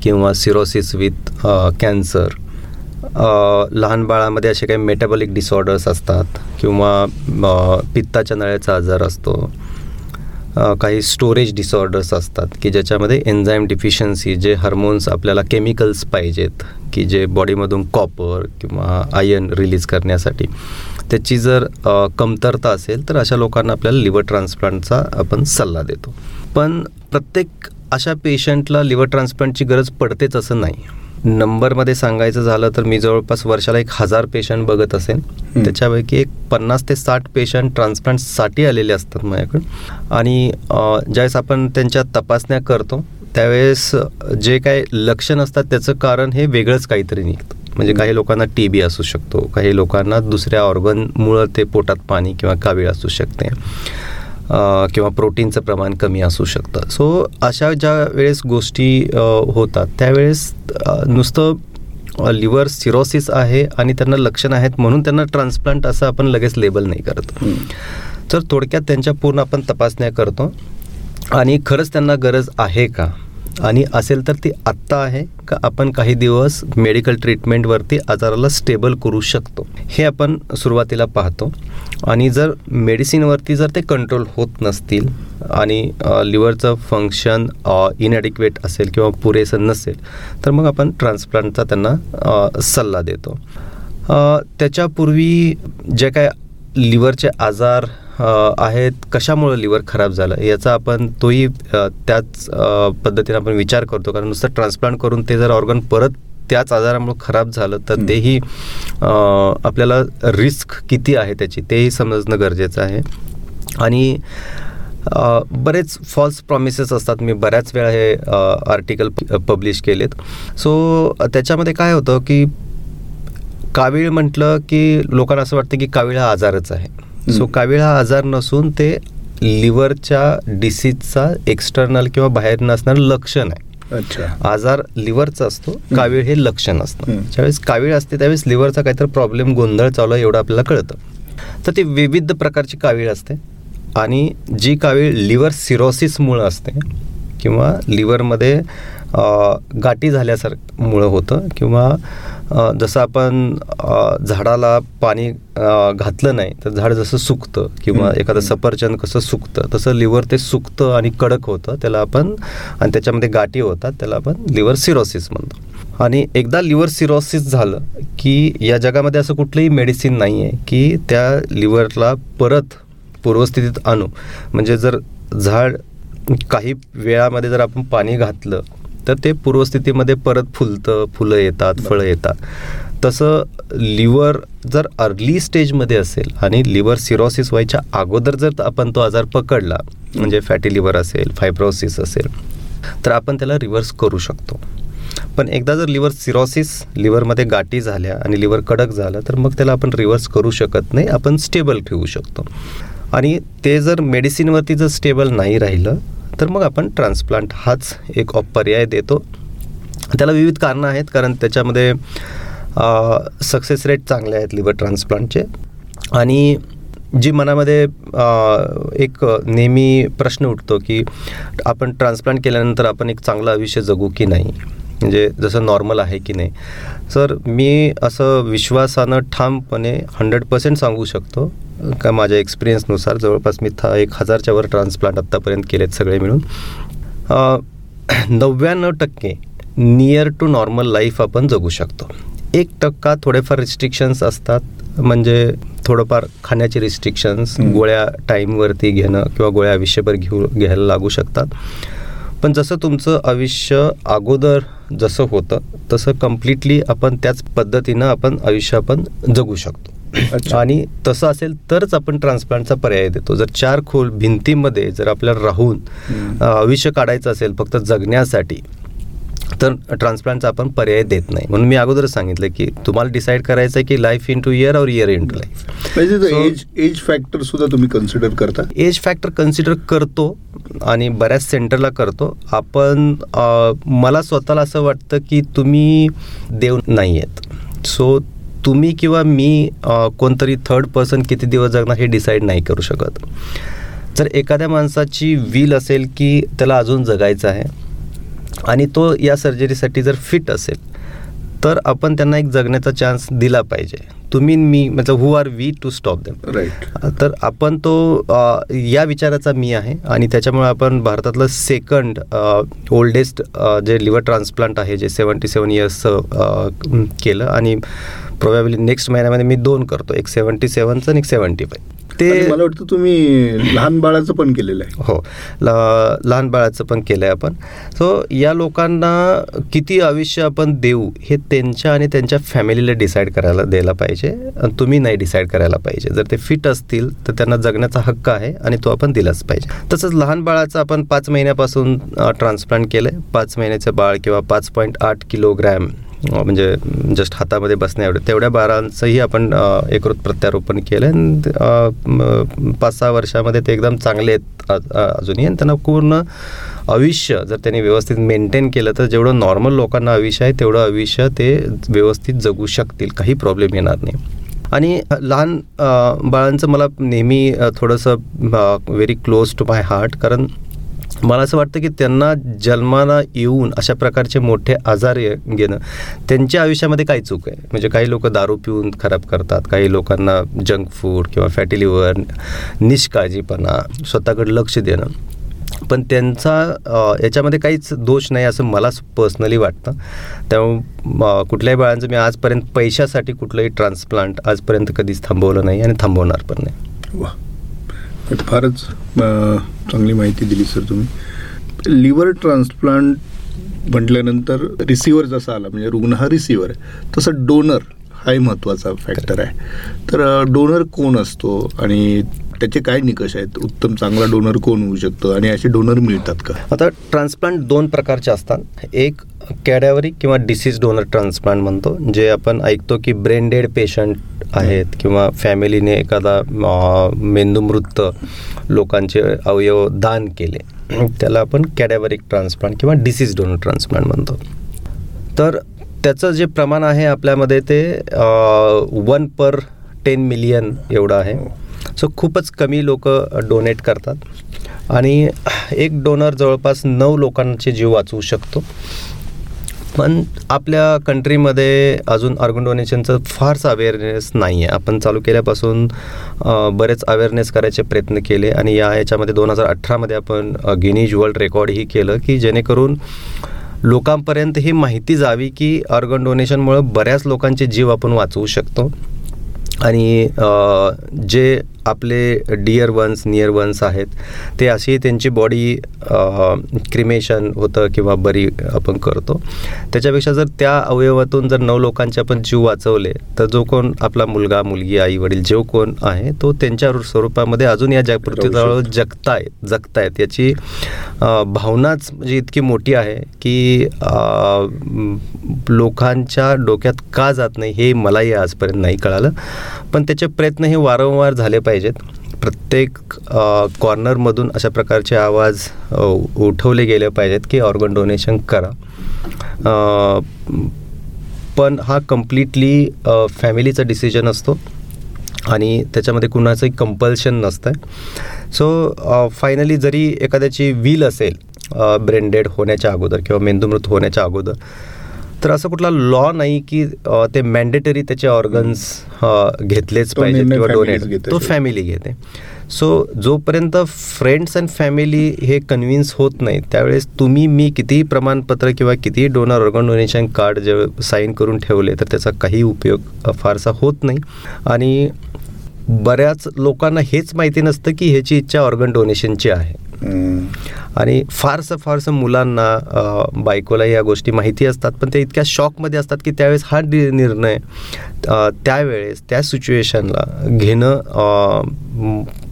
[SPEAKER 2] किंवा सिरोसिस विथ कॅन्सर लहान बाळामध्ये असे काही मेटाबॉलिक डिसऑर्डर्स असतात किंवा पित्ताच्या नळ्याचा आजार असतो. काही स्टोरेज डिसऑर्डर्स असतात की ज्याच्यामध्ये एन्झाईम डिफिशियन्सी जे हार्मोन्स आपल्याला केमिकल्स पाहिजेत की जे बॉडीमधून कॉपर किंवा आयर्न रिलीज करण्यासाठी. त्याची जर कमतरता असेल तर अशा लोकांना आपल्याला लिव्हर ट्रान्सप्लांटचा आपण सल्ला देतो. पण प्रत्येक अशा पेशंटला लिव्हर ट्रान्सप्लांटची गरज पडतेच असं नाही. नंबरमध्ये सांगायचं झालं तर मी जवळपास वर्षाला एक हजार पेशंट बघत असेल त्याच्यापैकी एक पन्नास ते साठ पेशंट ट्रान्सप्लांटसाठी आलेले असतात माझ्याकडे आणि ज्यावेळेस आपण त्यांच्या तपासण्या करतो त्यावेळेस जे काय लक्षण असतात त्याचं कारण हे वेगळंच काहीतरी निघतं. म्हणजे काही लोकांना टी बी असू शकतो काही लोकांना दुसऱ्या ऑर्गनमुळं ते पोटात पाणी किंवा कावीळ असू शकते. किंवा प्रोटीनचं प्रमाण कमी असू शकतं. सो अशा ज्या वेळेस गोष्टी होतात त्यावेळेस नुसतं लिव्हर सिरोसिस आहे आणि त्यांना लक्षण आहेत म्हणून त्यांना ट्रान्सप्लांट असं आपण लगेच लेबल नाही करत. तर थोडक्यात त्यांच्या पूर्ण आपण तपासण्या करतो. आणि खरंच त्यांना गरज आहे का? आणि असेल तर ती आत्ता आहे का आपण काही दिवस मेडिकल ट्रीटमेंटवरती आजाराला स्टेबल करू शकतो. हे आपण सुरुवातीला पाहतो. आणि जर मेडिसिनवरती जर ते कंट्रोल होत नसतील आणि लिव्हरचं फंक्शन इनॲडिक्वेट असेल किंवा पुरेसं नसेल तर मग आपण ट्रान्सप्लांटचा त्यांना सल्ला देतो. त्याच्यापूर्वी जे काय लिव्हरचे आजार आहेत कशामुळं लिव्हर खराब झालं याचा आपण तोही त्याच पद्धतीने आपण विचार करतो. कारण नुसतं ट्रान्सप्लांट करून ते जर ऑर्गन परत त्याच आजारामुळे खराब झालं तर. तेही आपल्याला रिस्क किती आहे त्याची तेही समजणं गरजेचं आहे. आणि बरेच फॉल्स प्रॉमिसेस असतात. मी बऱ्याच वेळा हे आर्टिकल पब्लिश केलेत. सो त्याच्यामध्ये काय होतं की कावीळ म्हटलं की लोकांना असं वाटतं की कावीळ हा आजारच आहे. सो कावीळ हा आजार नसून ते लिव्हरच्या डिसीजचा एक्सटर्नल किंवा बाहेर नसणारं लक्षण आहे.
[SPEAKER 1] अच्छा.
[SPEAKER 2] आजार लिव्हरचा असतो कावीळ हे लक्षण असतं. ज्यावेळेस कावीळ असते त्यावेळेस लिव्हरचा काहीतरी प्रॉब्लेम गोंधळ चालू आहे एवढं आपल्याला कळतं. तर ती विविध प्रकारची कावीळ असते आणि जी कावीळ लिव्हर सिरोसिसमुळं असते किंवा लिव्हरमध्ये गाठी झाल्यासारखं होतं किंवा जसं आपण झाडाला पाणी घातलं नाही तर झाड जसं सुकतं किंवा. एखादं सफरचंद कसं सुकतं तसं लिव्हर ते सुकतं आणि कडक होतं त्याला आपण आणि त्याच्यामध्ये गाठी होतात त्याला आपण लिव्हर सिरोसिस म्हणतो आणि एकदा लिव्हर सिरोसिस झालं की या जगामध्ये असं कुठलंही मेडिसिन नाही आहे की त्या लिव्हरला परत पूर्वस्थितीत आणू म्हणजे जर झाड काही वेळामध्ये जर आपण पाणी घातलं तर ते पूर्वस्थितीमध्ये परत फुलतं फुलं येतात फळं येतात. तसं लिव्हर जर अर्ली स्टेजमध्ये असेल आणि लिव्हर सिरोसिस व्हायच्या अगोदर जर आपण तो आजार पकडला म्हणजे फॅटी लिव्हर असेल फायब्रोसिस असेल तर आपण त्याला रिव्हर्स करू शकतो. पण एकदा जर लिव्हर सिरोसिस लिव्हरमध्ये गाठी झाल्या आणि लिव्हर कडक झालं तर मग त्याला आपण रिव्हर्स करू शकत नाही आपण स्टेबल ठेवू शकतो. आणि ते जर मेडिसिनवरती जर स्टेबल नाही राहिलं तर मग आपण ट्रान्सप्लांट हाच एक पर्याय देतो. त्याला विविध कारणं आहेत कारण त्याच्यामध्ये सक्सेस रेट चांगले आहेत लिव्हर ट्रान्सप्लांटचे आणि जी मनामध्ये एक नेहमी प्रश्न उठतो की आपण ट्रान्सप्लांट केल्यानंतर आपण एक चांगलं आयुष्य जगू की नाही? म्हणजे जसं नॉर्मल आहे की नाही? सर मी असं विश्वासानं ठामपणे हंड्रेड पर्सेंट सांगू शकतो का माझ्या एक्सपिरियन्सनुसार जवळपास मी था एक हजारच्या वर ट्रान्सप्लांट आत्तापर्यंत केलेत सगळे मिळून. नव्याण्णव टक्के नियर टू नॉर्मल लाईफ आपण जगू शकतो. एक टक्का थोडेफार रिस्ट्रिक्शन्स असतात म्हणजे थोडंफार खाण्याचे रिस्ट्रिक्शन्स गोळ्या टाईमवरती घेणं किंवा गोळ्या आयुष्यभर घेऊ घ्यायला लागू शकतात. पण जसं तुमचं आयुष्य अगोदर जसं होतं तसं कम्प्लिटली आपण त्याच पद्धतीनं आपण आयुष्य आपण जगू शकतो. आणि तसं असेल तरच आपण ट्रान्सप्लांटचा पर्याय देतो. जर चार खोल भिंतीमध्ये जर आपल्याला राहून आयुष्य काढायचं असेल फक्त जगण्यासाठी तर ट्रान्सप्लांटचा आपण पर्याय देत नाही. म्हणून मी अगोदरच सांगितलं की तुम्हाला डिसाईड करायचं आहे की लाईफ इन टू इयर और year into life
[SPEAKER 1] age age factor सुद्धा तुम्ही कन्सिडर करता?
[SPEAKER 2] एज फॅक्टर कन्सिडर करतो आणि बऱ्याच सेंटरला करतो. आपण मला स्वतःला असं वाटतं की तुम्ही देव नाही आहेत सो तुम्ही किंवा मी कोणतरी थर्ड पर्सन किती दिवस जगणार हे डिसाईड नाही करू शकत. जर एखाद्या माणसाची विल असेल की त्याला अजून जगायचं आहे आणि तो या सर्जरीसाठी जर फिट असेल तर आपण त्यांना एक जगण्याचा चान्स दिला पाहिजे. तुम्ही मी मतलब who are we to stop them
[SPEAKER 1] right
[SPEAKER 2] तर आपण तो अ, या विचाराचा मी आहे आणि त्याच्यामुळे आपण भारतातलं सेकंड ओल्डेस्ट जे लिव्हर ट्रान्सप्लांट आहे जे सेवन्टी सेवन इयर्सचं केलं आणि प्रोबॅबली नेक्स्ट महिन्यामध्ये मी दोन करतो. एक सेवन्टी सेवनचं आणि एक सेवन्टी फाय ते
[SPEAKER 1] मला वाटतं तुम्ही लहान बाळाचं पण केलेलं आहे.
[SPEAKER 2] हो. लहान बाळाचं पण केलं आहे आपण. सो या लोकांना किती आयुष्य आपण देऊ हे त्यांच्या आणि त्यांच्या फॅमिलीला डिसाईड करायला द्यायला पाहिजे. आणि तुम्ही नाही डिसाईड करायला पाहिजे. जर ते फिट असतील तर त्यांना जगण्याचा हक्क आहे आणि तो आपण दिलाच पाहिजे. तसंच लहान बाळाचं आपण पाच महिन्यापासून ट्रान्सप्लांट केलं आहे पाच महिन्याचं बाळ किंवा पाच पॉईंट आठ किलोग्रॅम म्हणजे जस्ट हातामध्ये बसण्या एवढे तेवढ्या बाळांचंही आपण अं, प्रत्यारोपण केलं आणि पाच सहा वर्षामध्ये ते एकदम चांगले आहेत अजूनही. आणि त्यांना पूर्ण आयुष्य जर त्यांनी व्यवस्थित मेंटेन केलं तर जेवढं नॉर्मल लोकांना आयुष्य आहे तेवढं आयुष्य ते व्यवस्थित जगू शकतील. काही प्रॉब्लेम येणार नाही. आणि लहान बाळांचं मला नेहमी थोडंसं very close to my heart कारण मला असं वाटतं की त्यांना जन्माला येऊन अशा प्रकारचे मोठे आजार ये- घेणं त्यांच्या आयुष्यामध्ये काय चूक आहे? म्हणजे काही लोक दारू पिऊन खराब करतात काही लोकांना जंक फूड किंवा फॅटी लिव्हर निष्काळजीपणा स्वतःकडे लक्ष देणं. पण त्यांचा याच्यामध्ये काहीच दोष नाही असं मला पर्सनली वाटतं. त्यामुळे कुठल्याही बाळांचं मी आजपर्यंत पैशासाठी कुठलंही ट्रान्सप्लांट आजपर्यंत कधीच थांबवलं नाही आणि थांबवणार पण नाही.
[SPEAKER 1] वा. फारच चांगली माहिती दिली सर तुम्ही. लिव्हर ट्रान्सप्लांट म्हटल्यानंतर रिसिवर जसा आला म्हणजे रुग्ण हा रिसिवर आहे तसं डोनर हाही महत्त्वाचा फॅक्टर आहे. तर डोनर कोण असतो आणि त्याचे काय निकष आहेत? उत्तम चांगला डोनर कोण होऊ शकतो? आणि असे डोनर मिळतात का?
[SPEAKER 2] आता ट्रान्सप्लांट दोन प्रकारचे असतात. एक कॅडॅवरी किंवा डिसीज डोनर ट्रान्सप्लांट म्हणतो जे आपण ऐकतो की ब्रेन डेड पेशंट आहेत किंवा फॅमिलीने एखादा मेंदूमृत लोकांचे अवयव दान केले. त्याला आपण कॅडॅवरिक ट्रान्सप्लांट किंवा डिसीज डोनर ट्रान्सप्लांट म्हणतो. तर त्याचं जे प्रमाण आहे आपल्यामध्ये ते वन पर टेन मिलियन एवढं आहे. सो खूपच कमी लोक डोनेट करतात. आणि एक डोनर जवळपास नऊ लोकांचे जीव वाचवू शकतो. पण आपल्या कंट्रीमध्ये अजून ऑर्गन डोनेशनचं फारसं अवेअरनेस नाही आहे आपण चालू केल्यापासून बरेच अवेअरनेस करायचे प्रयत्न केले. आणि या याच्यामध्ये दोन हजार अठरामध्ये आपण गिनीज वर्ल्ड रेकॉर्डही केलं की जेणेकरून लोकांपर्यंत ही माहिती जावी की ऑर्गन डोनेशनमुळं बऱ्याच लोकांचे जीव आपण वाचवू शकतो. आणि जे आपले डिअर वन्स नियर वन्स आहेत ते अशी त्यांची बॉडी क्रिमेशन होतं किंवा बरी आपण करतो. त्याच्यापेक्षा जर त्या अवयवातून जर नऊ लोकांचे आपण जीव वाचवले तर जो कोण आपला मुलगा मुलगी आई वडील जो कोण आहे तो त्यांच्या स्वरूपामध्ये अजून या जग पृथ्वीतळावर जगतायत जगतायत. याची भावनाच म्हणजे इतकी मोठी आहे की लोकांच्या डोक्यात का जात नाही हे मलाही आजपर्यंत नाही कळालं. पण त्याचे प्रयत्न हे वारंवार झाले पाहिजेत. प्रत्येक कॉर्नरमधून अशा प्रकारचे आवाज उठवले गेले पाहिजेत की ऑर्गन डोनेशन करा. पण हा कम्प्लिटली फॅमिलीचा डिसिजन असतो आणि त्याच्यामध्ये कुणाचंही कंपल्शन नसतं आहे सो फायनली जरी एखाद्याची व्हील असेल ब्रेंडेड होण्याच्या अगोदर किंवा मेंदूमृत होण्याच्या अगोदर तर असं कुठला लॉ नाही की ते मॅन्डेटरी त्याचे ऑर्गन्स घेतलेच
[SPEAKER 1] निर्णय
[SPEAKER 2] किंवा डोनेट तो. फॅमिली घेते सो जोपर्यंत फ्रेंड्स अँड फॅमिली हे कन्व्हिन्स होत नाही त्यावेळेस तुम्ही मी कितीही प्रमाणपत्र किंवा कितीही डोनर ऑर्गन डोनेशन कार्ड जे साईन करून ठेवले तर त्याचा काही उपयोग फारसा होत नाही आणि बऱ्याच लोकांना हेच माहिती नसतं की ह्याची इच्छा ऑर्गन डोनेशनची आहे. आणि फारसं फारसं मुलांना बायकोला या गोष्टी माहिती असतात पण ते इतक्या शॉकमध्ये असतात की त्यावेळेस हा निर्णय त्यावेळेस त्या सिच्युएशनला घेणं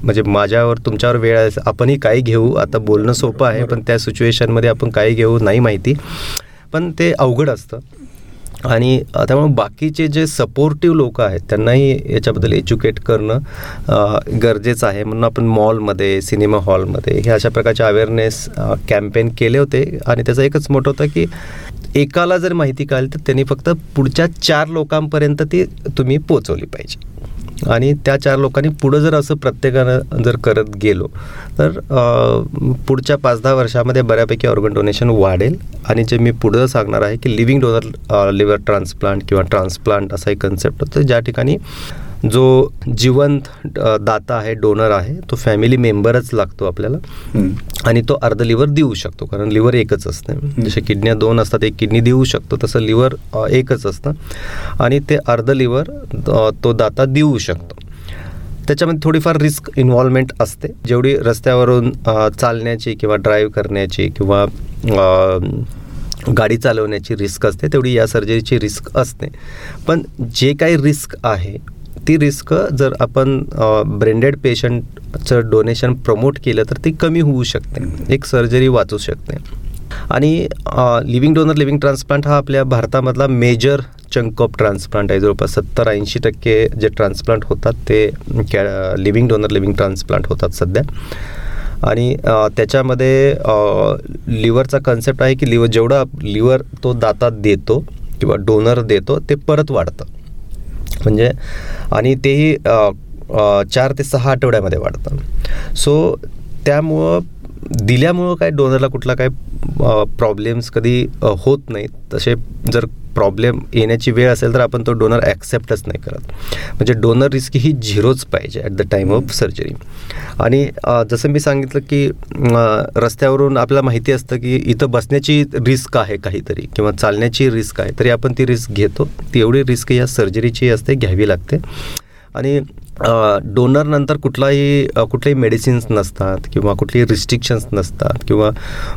[SPEAKER 2] म्हणजे माझ्यावर तुमच्यावर वेळ आहे आपणही काही घेऊ आता बोलणं सोपं आहे पण त्या सिच्युएशनमध्ये आपण काही घेऊ नाही माहिती. पण ते अवघड असतं. आणि त्यामुळे बाकीचे जे सपोर्टिव्ह लोक आहेत त्यांनाही याच्याबद्दल एज्युकेट करणं गरजेचं आहे. म्हणून आपण मॉलमध्ये सिनेमा हॉलमध्ये हे अशा प्रकारचे अवेअरनेस कॅम्पेन केले होते. आणि त्याचा एकच मोठं होतं की एकाला जर माहिती कळली तर त्यांनी फक्त पुढच्या चार लोकांपर्यंत ती तुम्ही पोचवली पाहिजे. आणि त्या चार लोकांनी पुढं जर असं प्रत्येकानं जर करत गेलो तर पुढच्या पाच दहा वर्षामध्ये बऱ्यापैकी ऑर्गन डोनेशन वाढेल. आणि जे मी पुढं सांगणार आहे की लिव्हिंग डोनर लिव्हर ट्रान्सप्लांट किंवा ट्रान्सप्लांट असा एक कन्सेप्ट होतं ज्या ठिकाणी जो जिवंत दाता आहे डोनर आहे तो फॅमिली मेंबरच लागतो आपल्याला. आणि तो अर्ध लिव्हर देऊ शकतो कारण लिव्हर एकच असते. जसे किडन्या दोन असतात एक किडनी देऊ शकतो तसं लिव्हर एकच असतं. आणि ते अर्ध लिव्हर तो दाता देऊ शकतो. त्याच्यामध्ये थोडीफार रिस्क इन्व्हॉल्वमेंट असते. जेवढी रस्त्यावरून चालण्याची किंवा ड्राईव्ह करण्याची किंवा गाडी चालवण्याची रिस्क असते तेवढी या सर्जरीची रिस्क असते. पण जे काही रिस्क आहे ती रिस्क जर आपण ब्रेंडेड पेशंटचं डोनेशन प्रमोट केलं तर ती कमी होऊ शकते. एक सर्जरी वाचू शकते. आणि लिव्हिंग डोनर लिव्हिंग ट्रान्सप्लांट हा आपल्या भारतामधला मेजर चंक ऑफ ट्रान्सप्लांट आहे. जवळपास सत्तर ऐंशी टक्के जे ट्रान्सप्लांट होतात ते कॅ लिव्हिंग डोनर लिव्हिंग ट्रान्सप्लांट होतात सध्या. आणि त्याच्यामध्ये लिव्हरचा कन्सेप्ट आहे की लिव्हर जेवढा लिव्हर तो दातात देतो किंवा डोनर देतो ते परत वाढतं. म्हणजे आणि तेही चार ते सहा आठवड्यामध्ये वाढतं. सो त्यामुळं दिल्यामुळं काय डोनरला कुठला काय प्रॉब्लेम्स कधी होत नाहीत. तसे जर प्रॉब्लेम येण्याची वेळ असेल तर आपण तो डोनर ॲक्सेप्टच नाही करत. म्हणजे डोनर रिस्क ही झिरोच पाहिजे at the time of surgery आणि जसं मी सांगितलं की रस्त्यावरून आपल्याला माहिती असतं की इथं बसण्याची रिस्क आहे काहीतरी किंवा चालण्याची रिस्क आहे. तरी आपण ती रिस्क घेतो. ती एवढी रिस्क या सर्जरीची असते घ्यावी लागते. आणि डोनरनंतर कुठलाही कुठलेही मेडिसिन्स नसतात किंवा कुठलेही रिस्ट्रिक्शन्स नसतात किंवा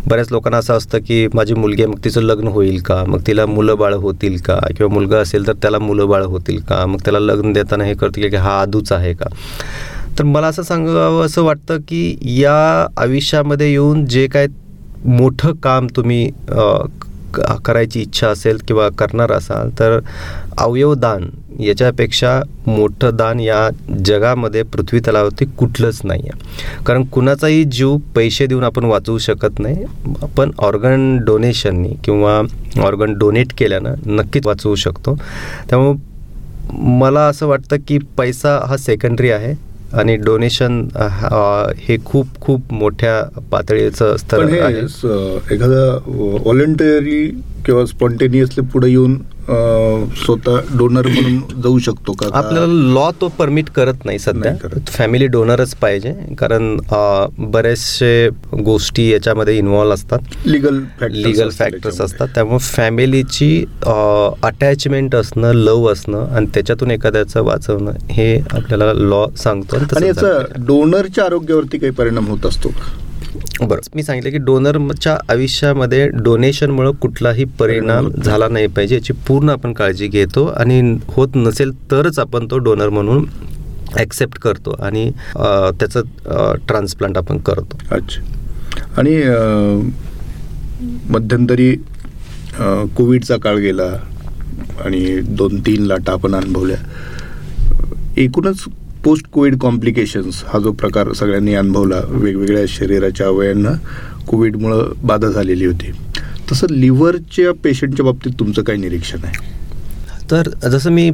[SPEAKER 2] बऱ्याच लोकांना असं असतं की माझी मुलगी आहे मग तिचं लग्न होईल का? मग तिला मुलं बाळं होतील का? किंवा मुलगा असेल तर त्याला मुलं बाळं होतील का? मग त्याला लग्न देताना हे करतील की हा आधूच आहे का? तर मला असं सांगावं असं वाटतं की या आयुष्यामध्ये येऊन जे काय मोठं काम तुम्ही करायची इच्छा असेल किंवा करणार असाल तर अवयवदान याच्यापेक्षा मोठं दान या जगामध्ये पृथ्वी तलावरती कुठलंच नाही आहे कारण कुणाचाही जीव पैसे देऊन आपण वाचवू शकत नाही पण ऑर्गन डोनेशननी किंवा ऑर्गन डोनेट केल्यानं नक्कीच वाचवू शकतो. त्यामुळं मला असं वाटतं की पैसा हा सेकंडरी आहे. आणि डोनेशन हे खूप खूप मोठ्या पातळीचं स्तर आहे.
[SPEAKER 1] एखादा व्हॉलेंटरी किंवा स्पॉन्टेनियसली पुढे येऊन स्वतः डोनर म्हणून जाऊ शकतो का
[SPEAKER 2] आपल्याला लॉ तो परमिट करत नाही सध्या. फॅमिली डोनरच पाहिजे कारण बरेचसे गोष्टी याच्यामध्ये इन्व्हॉल्व असतात
[SPEAKER 1] लिगल फॅक्टर्स
[SPEAKER 2] लिगल फॅक्टर्स. असतात त्यामुळे फॅमिलीची अटॅचमेंट असणं लव असणं आणि त्याच्यातून एखाद्याचं वाचवणं हे आपल्याला लॉ सांगतो आणि
[SPEAKER 1] याचा डोनरच्या आरोग्यावरती काही परिणाम होत असतो.
[SPEAKER 2] बरं. मी सांगितलं की डोनरच्या आयुष्यामध्ये डोनेशनमुळं कुठलाही परिणाम झाला नाही पाहिजे याची पूर्ण आपण काळजी घेतो आणि होत नसेल तरच आपण तो डोनर म्हणून ॲक्सेप्ट करतो आणि त्याचं ट्रान्सप्लांट आपण करतो.
[SPEAKER 1] अच्छा. आणि मध्यंतरी कोविडचा काळ गेला आणि दोन तीन लाटा आपण अनुभवल्या. एकूणच पोस्ट कोविड कॉम्प्लिकेशन्स हा जो प्रकार सगळ्यांनी अनुभवला वेगवेगळ्या शरीराच्या अवयांना कोविडमुळं बाधा झालेली होती. तसं लिव्हरच्या पेशंटच्या बाबतीत तुमचं काय निरीक्षण आहे?
[SPEAKER 2] तर जसं मी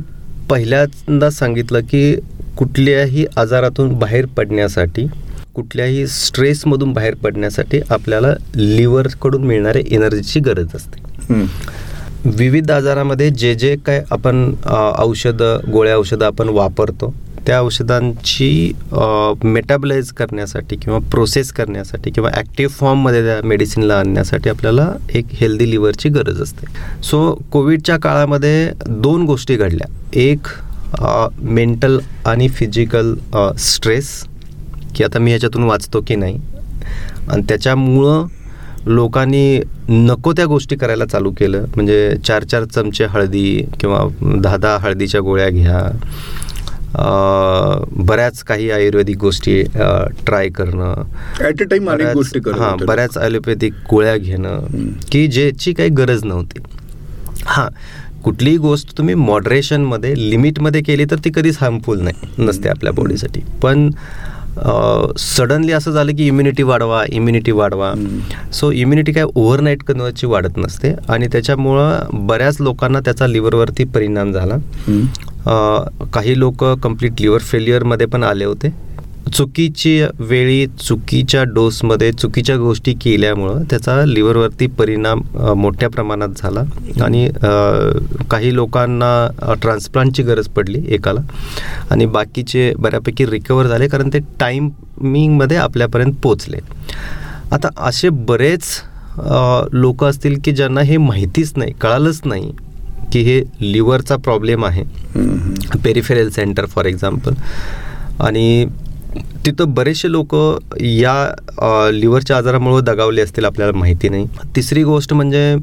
[SPEAKER 2] पहिल्यांदा सांगितलं की कुठल्याही आजारातून बाहेर पडण्यासाठी कुठल्याही स्ट्रेसमधून बाहेर पडण्यासाठी आपल्याला लिव्हरकडून मिळणाऱ्या एनर्जीची गरज असते. विविध आजारामध्ये जे जे काय आपण औषधं गोळ्या औषधं आपण वापरतो त्या औषधांची मेटाबलाइज करण्यासाठी किंवा प्रोसेस करण्यासाठी किंवा ॲक्टिव्ह फॉर्ममध्ये त्या मेडिसिनला आणण्यासाठी आपल्याला एक हेल्दी लिव्हरची गरज असते. सो कोविडच्या काळामध्ये दोन गोष्टी घडल्या. एक मेंटल आणि फिजिकल स्ट्रेस की आता मी ह्याच्यातून वाचतो की नाही. आणि त्याच्यामुळं लोकांनी नको त्या गोष्टी करायला चालू केलं. म्हणजे चार चार चमचे हळदी किंवा दहा दहा हळदीच्या गोळ्या घ्या. बऱ्याच काही आयुर्वेदिक गोष्टी ट्राय करणं.
[SPEAKER 1] ॲट अ टाइम अनेक गोष्टी
[SPEAKER 2] हां बऱ्याच ॲलोपॅथिक गोळ्या घेणं की ज्याची काही गरज नव्हती. हां कुठलीही गोष्ट तुम्ही मॉडरेशनमध्ये लिमिटमध्ये केली तर ती कधीच हार्मफुल नाही नसते आपल्या बॉडीसाठी पण सडनली असं झालं की इम्युनिटी वाढवा इम्युनिटी वाढवा. सो इम्युनिटी काय ओव्हरनाईट कन्वर्टची वाढत नसते. आणि त्याच्यामुळं बऱ्याच लोकांना त्याचा लिव्हरवरती परिणाम झाला. काही लोक कंप्लीट लिव्हर फेल्युअरमध्ये पण आले होते. चुकीची वेळी चुकीच्या डोसमध्ये चुकीच्या गोष्टी केल्यामुळं त्याचा लिव्हरवरती परिणाम मोठ्या प्रमाणात झाला. आणि काही लोकांना ट्रान्सप्लांटची गरज पडली एकाला. आणि बाकीचे बऱ्यापैकी रिकवर झाले कारण ते टाईमिंगमध्ये आपल्यापर्यंत पोचले आता असे बरेच लोक असतील की ज्यांना हे माहितीच नाही कळालंच नाही. की हे लिव्हरचा प्रॉब्लेम आहे. पेरिफेरल सेंटर फॉर एक्झाम्पल आणि तिथं बरेचसे लोक या लिव्हरच्या आजारामुळे दगावले असतील आपल्याला माहिती नाही. तिसरी गोष्ट म्हणजे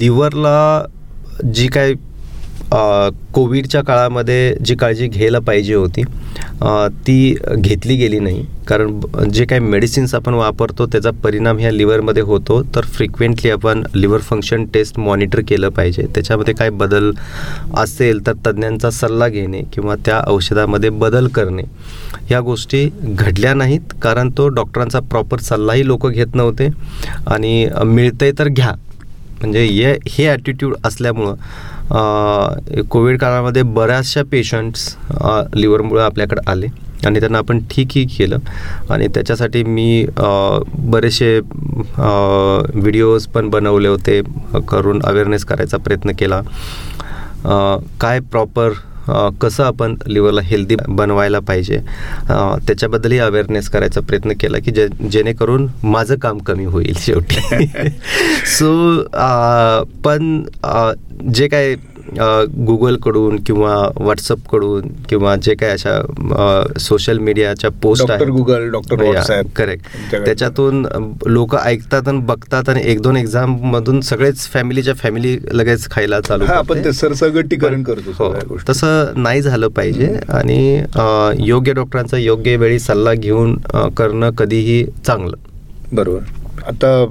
[SPEAKER 2] लिव्हरला जी काय कोविडच्या काळामध्ये जी काळजी घ्यायला पाहिजे होती ती घेतली गेली नाही. कारण जे काही मेडिसिन्स आपण वापरतो त्याचा परिणाम ह्या लिव्हरमध्ये होतो. तर फ्रिक्वेंटली आपण लिव्हर फंक्शन टेस्ट मॉनिटर केलं पाहिजे. त्याच्यामध्ये काय बदल असेल तर तज्ज्ञांचा सल्ला घेणे किंवा त्या औषधामध्ये बदल करणे. ह्या गोष्टी घडल्या नाहीत कारण तो डॉक्टरांचा प्रॉपर सल्लाही लोक घेत नव्हते. आणि मिळतंय तर घ्या. म्हणजे ये हे ॲटिट्यूड असल्यामुळं कोविड काळामध्ये बऱ्याचशा पेशंट्स लिव्हरमुळं आपल्याकडे आले. आणि त्यांना आपण ठीकही केलं. आणि त्याच्यासाठी मी बरेचसे व्हिडिओज पण बनवले होते. करून अवेअरनेस करायचा प्रयत्न केला. काय प्रॉपर कसं आपण लिव्हरला हेल्दी बनवायला पाहिजे त्याच्याबद्दलही अवेअरनेस करायचा प्रयत्न केला की जे जेणेकरून माझं काम कमी होईल शेवटी. सो पण जे काय गुगलकडून किंवा व्हॉट्सअपकडून किंवा जे काय अशा सोशल मीडियाच्या पोस्ट आहेत.
[SPEAKER 1] गुगल डॉक्टर
[SPEAKER 2] करेक्ट त्याच्यातून लोक ऐकतात आणि बघतात आणि एक दोन एक्झाम मधून सगळेच फॅमिलीच्या फॅमिली लगेच खायला चालू
[SPEAKER 1] आपण सरसगटीकरण करतो
[SPEAKER 2] हो, तसं नाही झालं पाहिजे आणि योग्य डॉक्टरांचा योग्य वेळी सल्ला घेऊन करणं कधीही चांगलं.
[SPEAKER 1] बरोबर. आता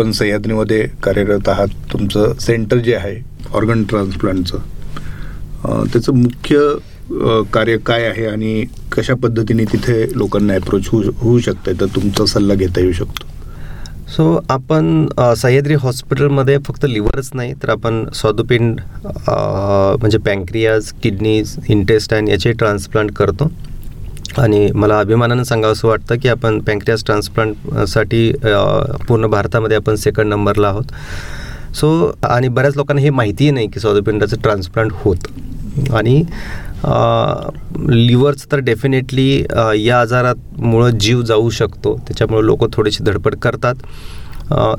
[SPEAKER 1] आपण सह्याद्रीमध्ये कार्यरत आहात तुमचं सेंटर जे आहे ऑर्गन ट्रान्सप्लांटचं त्याचं मुख्य कार्य काय आहे आणि कशा पद्धतीने तिथे लोकांना अप्रोच होऊ होऊ शकतं तर तुमचा सल्ला घेता येऊ शकतो.
[SPEAKER 2] सो आपण सह्याद्री हॉस्पिटलमध्ये फक्त लिव्हरच नाही तर आपण स्वादुपिंड म्हणजे पँक्रियाज किडनीज इंटेस्टाईन याचे ट्रान्सप्लांट करतो. आणि मला अभिमानानं सांगावं असं वाटतं की आपण पँक्रियास ट्रान्सप्लांटसाठी पूर्ण भारतामध्ये आपण सेकंड नंबरला आहोत. सो आणि बऱ्याच लोकांना हे माहितीही नाही की स्वादुपिंडाचं ट्रान्सप्लांट होत. आणि लिव्हरचं तर डेफिनेटली या आजारामुळं जीव जाऊ शकतो. त्याच्यामुळं लोक थोडीशी धडपड करतात.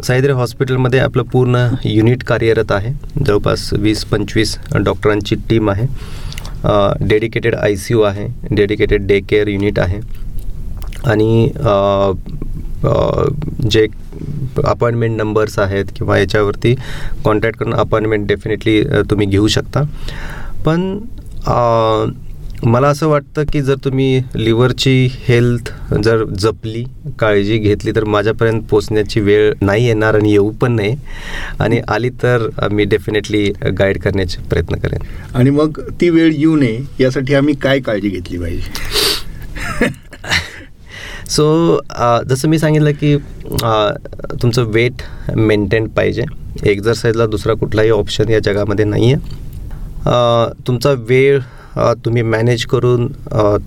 [SPEAKER 2] सह्याद्री हॉस्पिटलमध्ये आपलं पूर्ण युनिट कार्यरत आहे. जवळपास वीस पंचवीस डॉक्टरांची टीम आहे. डेडिकेटेड आय सी यू आहे डेडिकेटेड डे केअर युनिट आहे. आणि जे अपॉइंटमेंट नंबर्स आहेत किंवा याच्यावरती कॉन्टॅक्ट करून अपॉइंटमेंट डेफिनेटली तुम्ही घेऊ शकता. पण मला असं वाटतं की जर तुम्ही लिव्हरची हेल्थ जर जपली काळजी घेतली तर माझ्यापर्यंत पोचण्याची वेळ नाही येणार आणि येऊ पण नाही आणि आली तर मी डेफिनेटली गाईड करण्याचे प्रयत्न करेन.
[SPEAKER 1] आणि मग ती वेळ येऊ नये यासाठी आम्ही काय काळजी घेतली पाहिजे?
[SPEAKER 2] सो जसं मी सांगितलं की तुमचं वेट मेंटेन पाहिजे. एक्झरसाईजला दुसरा कुठलाही ऑप्शन या जगामध्ये नाही आहे तुमचा वेळ तुम्ही मॅनेज करून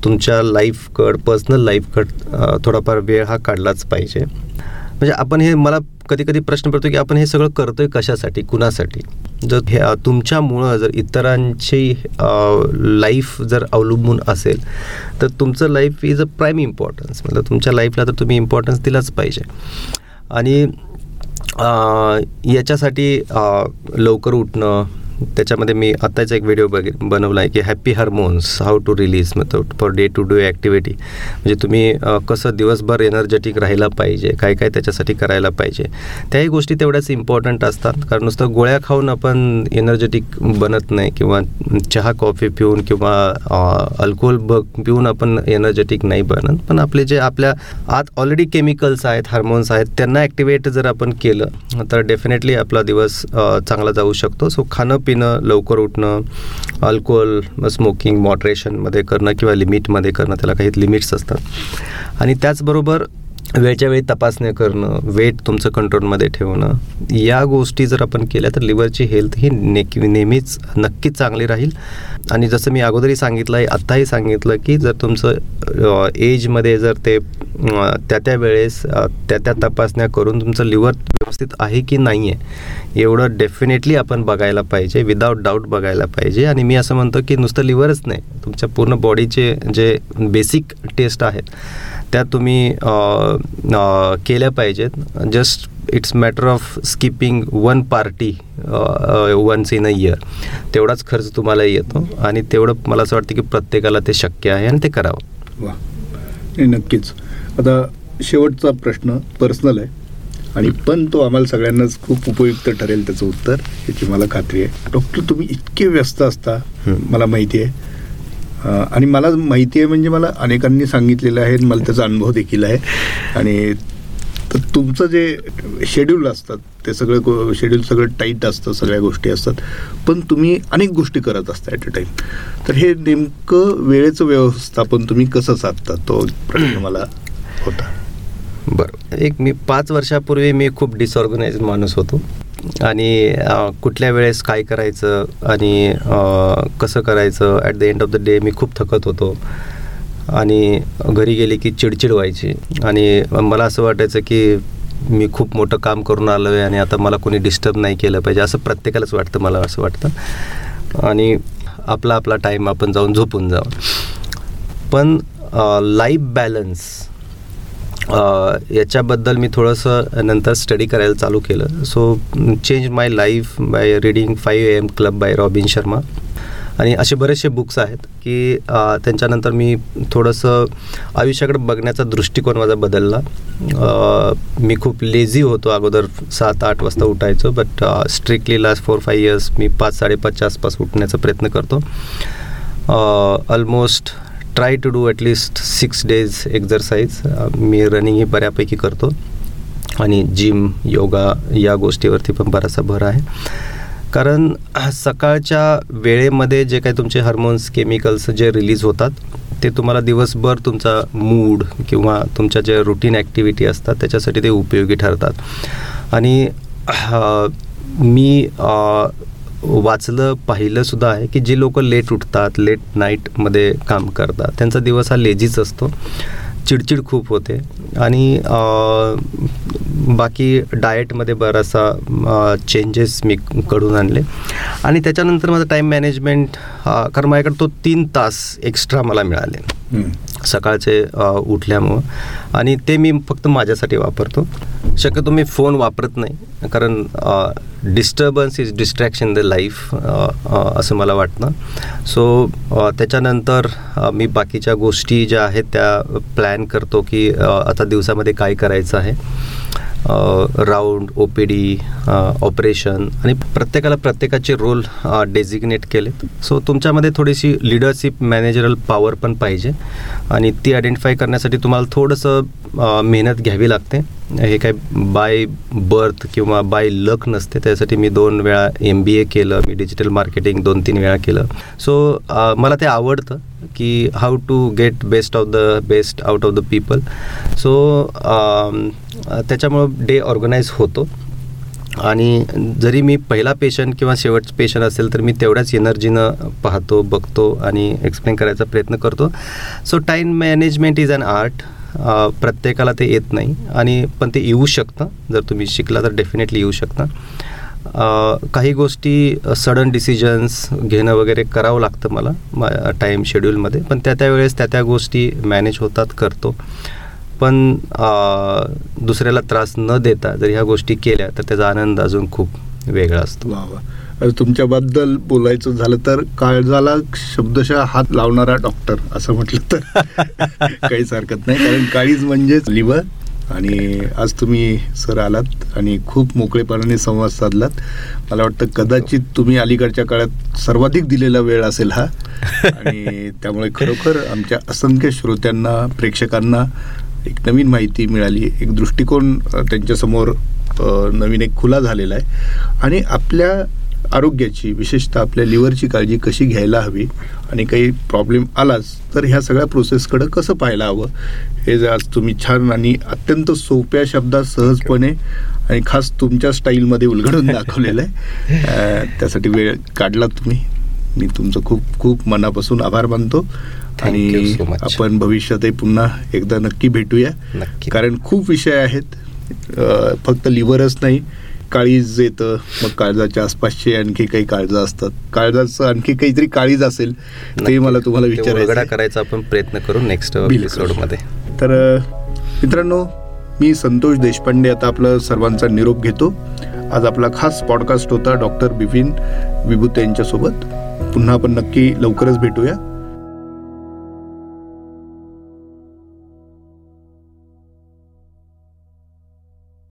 [SPEAKER 2] तुमच्या लाईफकड पर्सनल लाईफकड थोडाफार वेळ हा काढलाच पाहिजे. म्हणजे आपण हे मला कधी कधी प्रश्न पडतो की आपण हे सगळं करतोय कशासाठी कुणासाठी? जर हे तुमच्यामुळं जर इतरांची लाईफ जर अवलंबून असेल तर तुमचं life is a prime importance मतलब तुमच्या लाईफला तर तुम्ही इम्पॉर्टन्स दिलाच पाहिजे. आणि याच्यासाठी लवकर उठणं त्याच्यामध्ये मी आत्ताच एक व्हिडिओ बघ बनवला आहे की happy hormones how to release मतलब for day to day activity म्हणजे तुम्ही कसं दिवसभर एनर्जेटिक राहायला पाहिजे काय काय त्याच्यासाठी करायला पाहिजे त्याही गोष्टी तेवढ्याच इम्पॉर्टंट असतात. कारण नुसतं गोळ्या खाऊन आपण एनर्जेटिक बनत नाही किंवा चहा कॉफी पिऊन किंवा अल्कोहोल ब पिऊन आपण एनर्जेटिक नाही बनत. पण आपले जे आपल्या आत ऑलरेडी केमिकल्स आहेत हार्मोन्स आहेत त्यांना ॲक्टिवेट जर आपण केलं तर डेफिनेटली आपला दिवस चांगला जाऊ शकतो. सो खाणं पिणं लवकर उठणं अल्कोहोल स्मोकिंग मॉडरेशनमध्ये करणं किंवा लिमिटमध्ये करणं त्याला काही लिमिट्स असतात. आणि त्याचबरोबर वेळच्या वेळी तपासण्या करणं वेट तुमचं कंट्रोलमध्ये ठेवणं या गोष्टी जर आपण केल्या तर लिव्हरची हेल्थ ही नेकी नेहमीच नक्कीच चांगली राहील. आणि जसं मी अगोदरही सांगितलं आहे आत्ताही सांगितलं की जर तुमचं एजमध्ये जर ते त्या त्या वेळेस त्या त्या तपासण्या करून तुमचं लिव्हर व्यवस्थित आहे की नाही आहे एवढं डेफिनेटली आपण बघायला पाहिजे विदाऊट डाऊट बघायला पाहिजे. आणि मी असं म्हणतो की नुसतं लिव्हरच नाही तुमच्या पूर्ण बॉडीचे जे बेसिक टेस्ट आहेत त्या तुम्ही केल्या पाहिजेत. Just it's matter of skipping one party once in a year तेवढाच खर्च तुम्हाला येतो आणि तेवढं मला असं वाटतं की प्रत्येकाला ते शक्य आहे आणि ते करावं.
[SPEAKER 1] वा. नाही नक्कीच. आता शेवटचा प्रश्न पर्सनल आहे. आणि पण तो आम्हाला सगळ्यांनाच खूप उपयुक्त ठरेल त्याचं उत्तर याची मला खात्री आहे. डॉक्टर तुम्ही इतके व्यस्त असता. मला माहिती आहे. आणि मला माहिती आहे म्हणजे मला अनेकांनी सांगितलेलं आहे मला त्याचा अनुभव देखील आहे. आणि तर तुमचं जे शेड्यूल असतात ते सगळं शेड्यूल सगळं टाईट असतं सगळ्या गोष्टी असतात. पण तुम्ही अनेक गोष्टी करत असता ॲट अ टाईम तर हे नेमकं वेळेचं व्यवस्थापन तुम्ही कसं साधता? तो प्रश्न मला होता.
[SPEAKER 2] बरं. एक मी पाच वर्षापूर्वी मी खूप डिसऑर्गनाइज माणूस होतो. आणि कुठल्या वेळेस काय करायचं आणि कसं करायचं at the end of the day मी खूप थकत होतो. आणि घरी गेले की चिडचिड व्हायची. आणि मला असं वाटायचं की मी खूप मोठं काम करून आलो आहे आणि आता मला कोणी डिस्टर्ब नाही केलं पाहिजे असं प्रत्येकालाच वाटतं मला असं वाटतं. आणि आपला आपला टाईम आपण जाऊन झोपून जावं. पण लाईफ बॅलन्स याच्याबद्दल मी थोडंसं नंतर स्टडी करायला चालू केलं. So change my life by reading five A M club by Robin Sharma आणि असे बरेचसे बुक्स आहेत की त्यांच्यानंतर मी थोडंसं आयुष्याकडे बघण्याचा दृष्टिकोन माझा बदलला. मी खूप लेझी होतो अगोदर सात आठ वाजता उठायचो but strictly last four five years मी पाच साडेपाचच्या आसपास उठण्याचा प्रयत्न करतो. Almost try to do at least six days exercise me running ही बऱ्यापैकी करतो. आणि जिम योगा या गोष्टीवरती पण बराचसा भर आहे. कारण सकाळच्या वेळेमध्ये जे काही तुमचे हार्मोन्स केमिकल्स जे रिलीज होतात ते तुम्हाला दिवसभर तुमचा मूड किंवा तुमच्या ज्या रुटीन ॲक्टिव्हिटी असतात त्याच्यासाठी ते उपयोगी ठरतात. आणि मी वाचलं पाहिलं सुद्धा आहे की जे लोक लेट उठतात लेट नाईटमध्ये काम करतात. त्यांचा दिवस हा लेझीच असतो. चिडचिड खूप होते. आणि बाकी डाएटमध्ये बराचसा चेंजेस मी घडून आणले. आणि त्याच्यानंतर माझा टाईम मॅनेजमेंट कारण माझ्याकडे तो तीन तास एक्स्ट्रा मला मिळाले. सकाळचे उठल्यामुळं. आणि ते मी फक्त माझ्यासाठी वापरतो. शक्यतो मी फोन वापरत नाही. कारण disturbance is distraction the life असं मला वाटतं. सो त्याच्यानंतर मी बाकीच्या गोष्टी ज्या आहेत त्या प्लॅन करतो की आता दिवसामध्ये काय करायचं आहे. Round O P D operation आणि प्रत्येकाला प्रत्येकाचे रोल डेझिग्नेट केलेत सो तुमच्यामध्ये थोडीशी लिडरशिप मॅनेजरल पॉवर पण पाहिजे. आणि ती आयडेंटिफाय करण्यासाठी तुम्हाला थोडंसं मेहनत घ्यावी लागते. हे काय बाय बर्थ किंवा बाय लक नसते. त्यासाठी मी दोन वेळा एम बी ए केलं मी डिजिटल मार्केटिंग दोन तीन वेळा केलं. सो मला ते आवडतं की how to get best of the best out of the people so त्याच्यामुळं डे ऑर्गनाईज होतो. आणि जरी मी पहिला पेशंट किंवा शेवटचा पेशंट असेल तर मी तेवढ्याच एनर्जीनं पाहतो बघतो आणि एक्सप्लेन करायचा प्रयत्न करतो. So time management is an art प्रत्येकाला ते येत नाही आणि पण ते येऊ शकतं. जर तुम्ही शिकला तर डेफिनेटली येऊ शकतं. काही गोष्टी सडन डिसिजन्स घेणं वगैरे करावं लागतं मला टाईम शेड्यूलमध्ये पण त्या त्या वेळेस त्या त्या गोष्टी मॅनेज होतात करतो. पण दुसऱ्याला त्रास न देता जर ह्या गोष्टी केल्या तर त्याचा आनंद अजून खूप वेगळा असतो.
[SPEAKER 1] वा. तुमच्याबद्दल बोलायचं झालं तर काळजाला शब्दशः हात लावणारा डॉक्टर असं म्हटलं तर. काहीच हरकत नाही कारण काळीज म्हणजेच लिव्हर आणि आज तुम्ही सर आलात आणि खूप मोकळेपणाने संवाद साधलात. मला वाटतं कदाचित तुम्ही अलीकडच्या काळात सर्वाधिक दिलेला वेळ असेल हा. आणि त्यामुळे खरोखर आमच्या असंख्य श्रोत्यांना प्रेक्षकांना एक नवीन माहिती मिळाली. एक दृष्टिकोन त्यांच्यासमोर नवीन एक खुला झालेला आहे. आणि आपल्या आरोग्याची विशेषतः आपल्या लिव्हरची काळजी कशी घ्यायला हवी आणि काही प्रॉब्लेम आलाच तर ह्या सगळ्या प्रोसेसकडं कसं पाहायला हवं? हे आज तुम्ही छान आणि अत्यंत सोप्या शब्दात सहजपणे आणि खास तुमच्या स्टाईलमध्ये उलगडून दाखवलेलं आहे. त्यासाठी वेळ काढला तुम्ही. मी तुमचं खूप खूप मनापासून आभार मानतो. आणि आपण भविष्यातही पुन्हा एकदा नक्की भेटूया. कारण खूप विषय आहेत. फक्त लिव्हरच नाही काळीज येतं मग काळजाच्या आसपासचे आणखी काही काळजं असतात. काळजाचं आणखी काहीतरी काळीज असेल ते मला तुम्हाला विचारायचं
[SPEAKER 2] करायचा आपण प्रयत्न करू नेक्स्टमध्ये.
[SPEAKER 1] तर मित्रांनो मी संतोष देशपांडे आता आपलं सर्वांचा निरोप घेतो. आज आपला खास पॉडकास्ट होता डॉक्टर बिपिन विभूत यांच्यासोबत. पुन्हा आपण नक्की लवकरच भेटूया.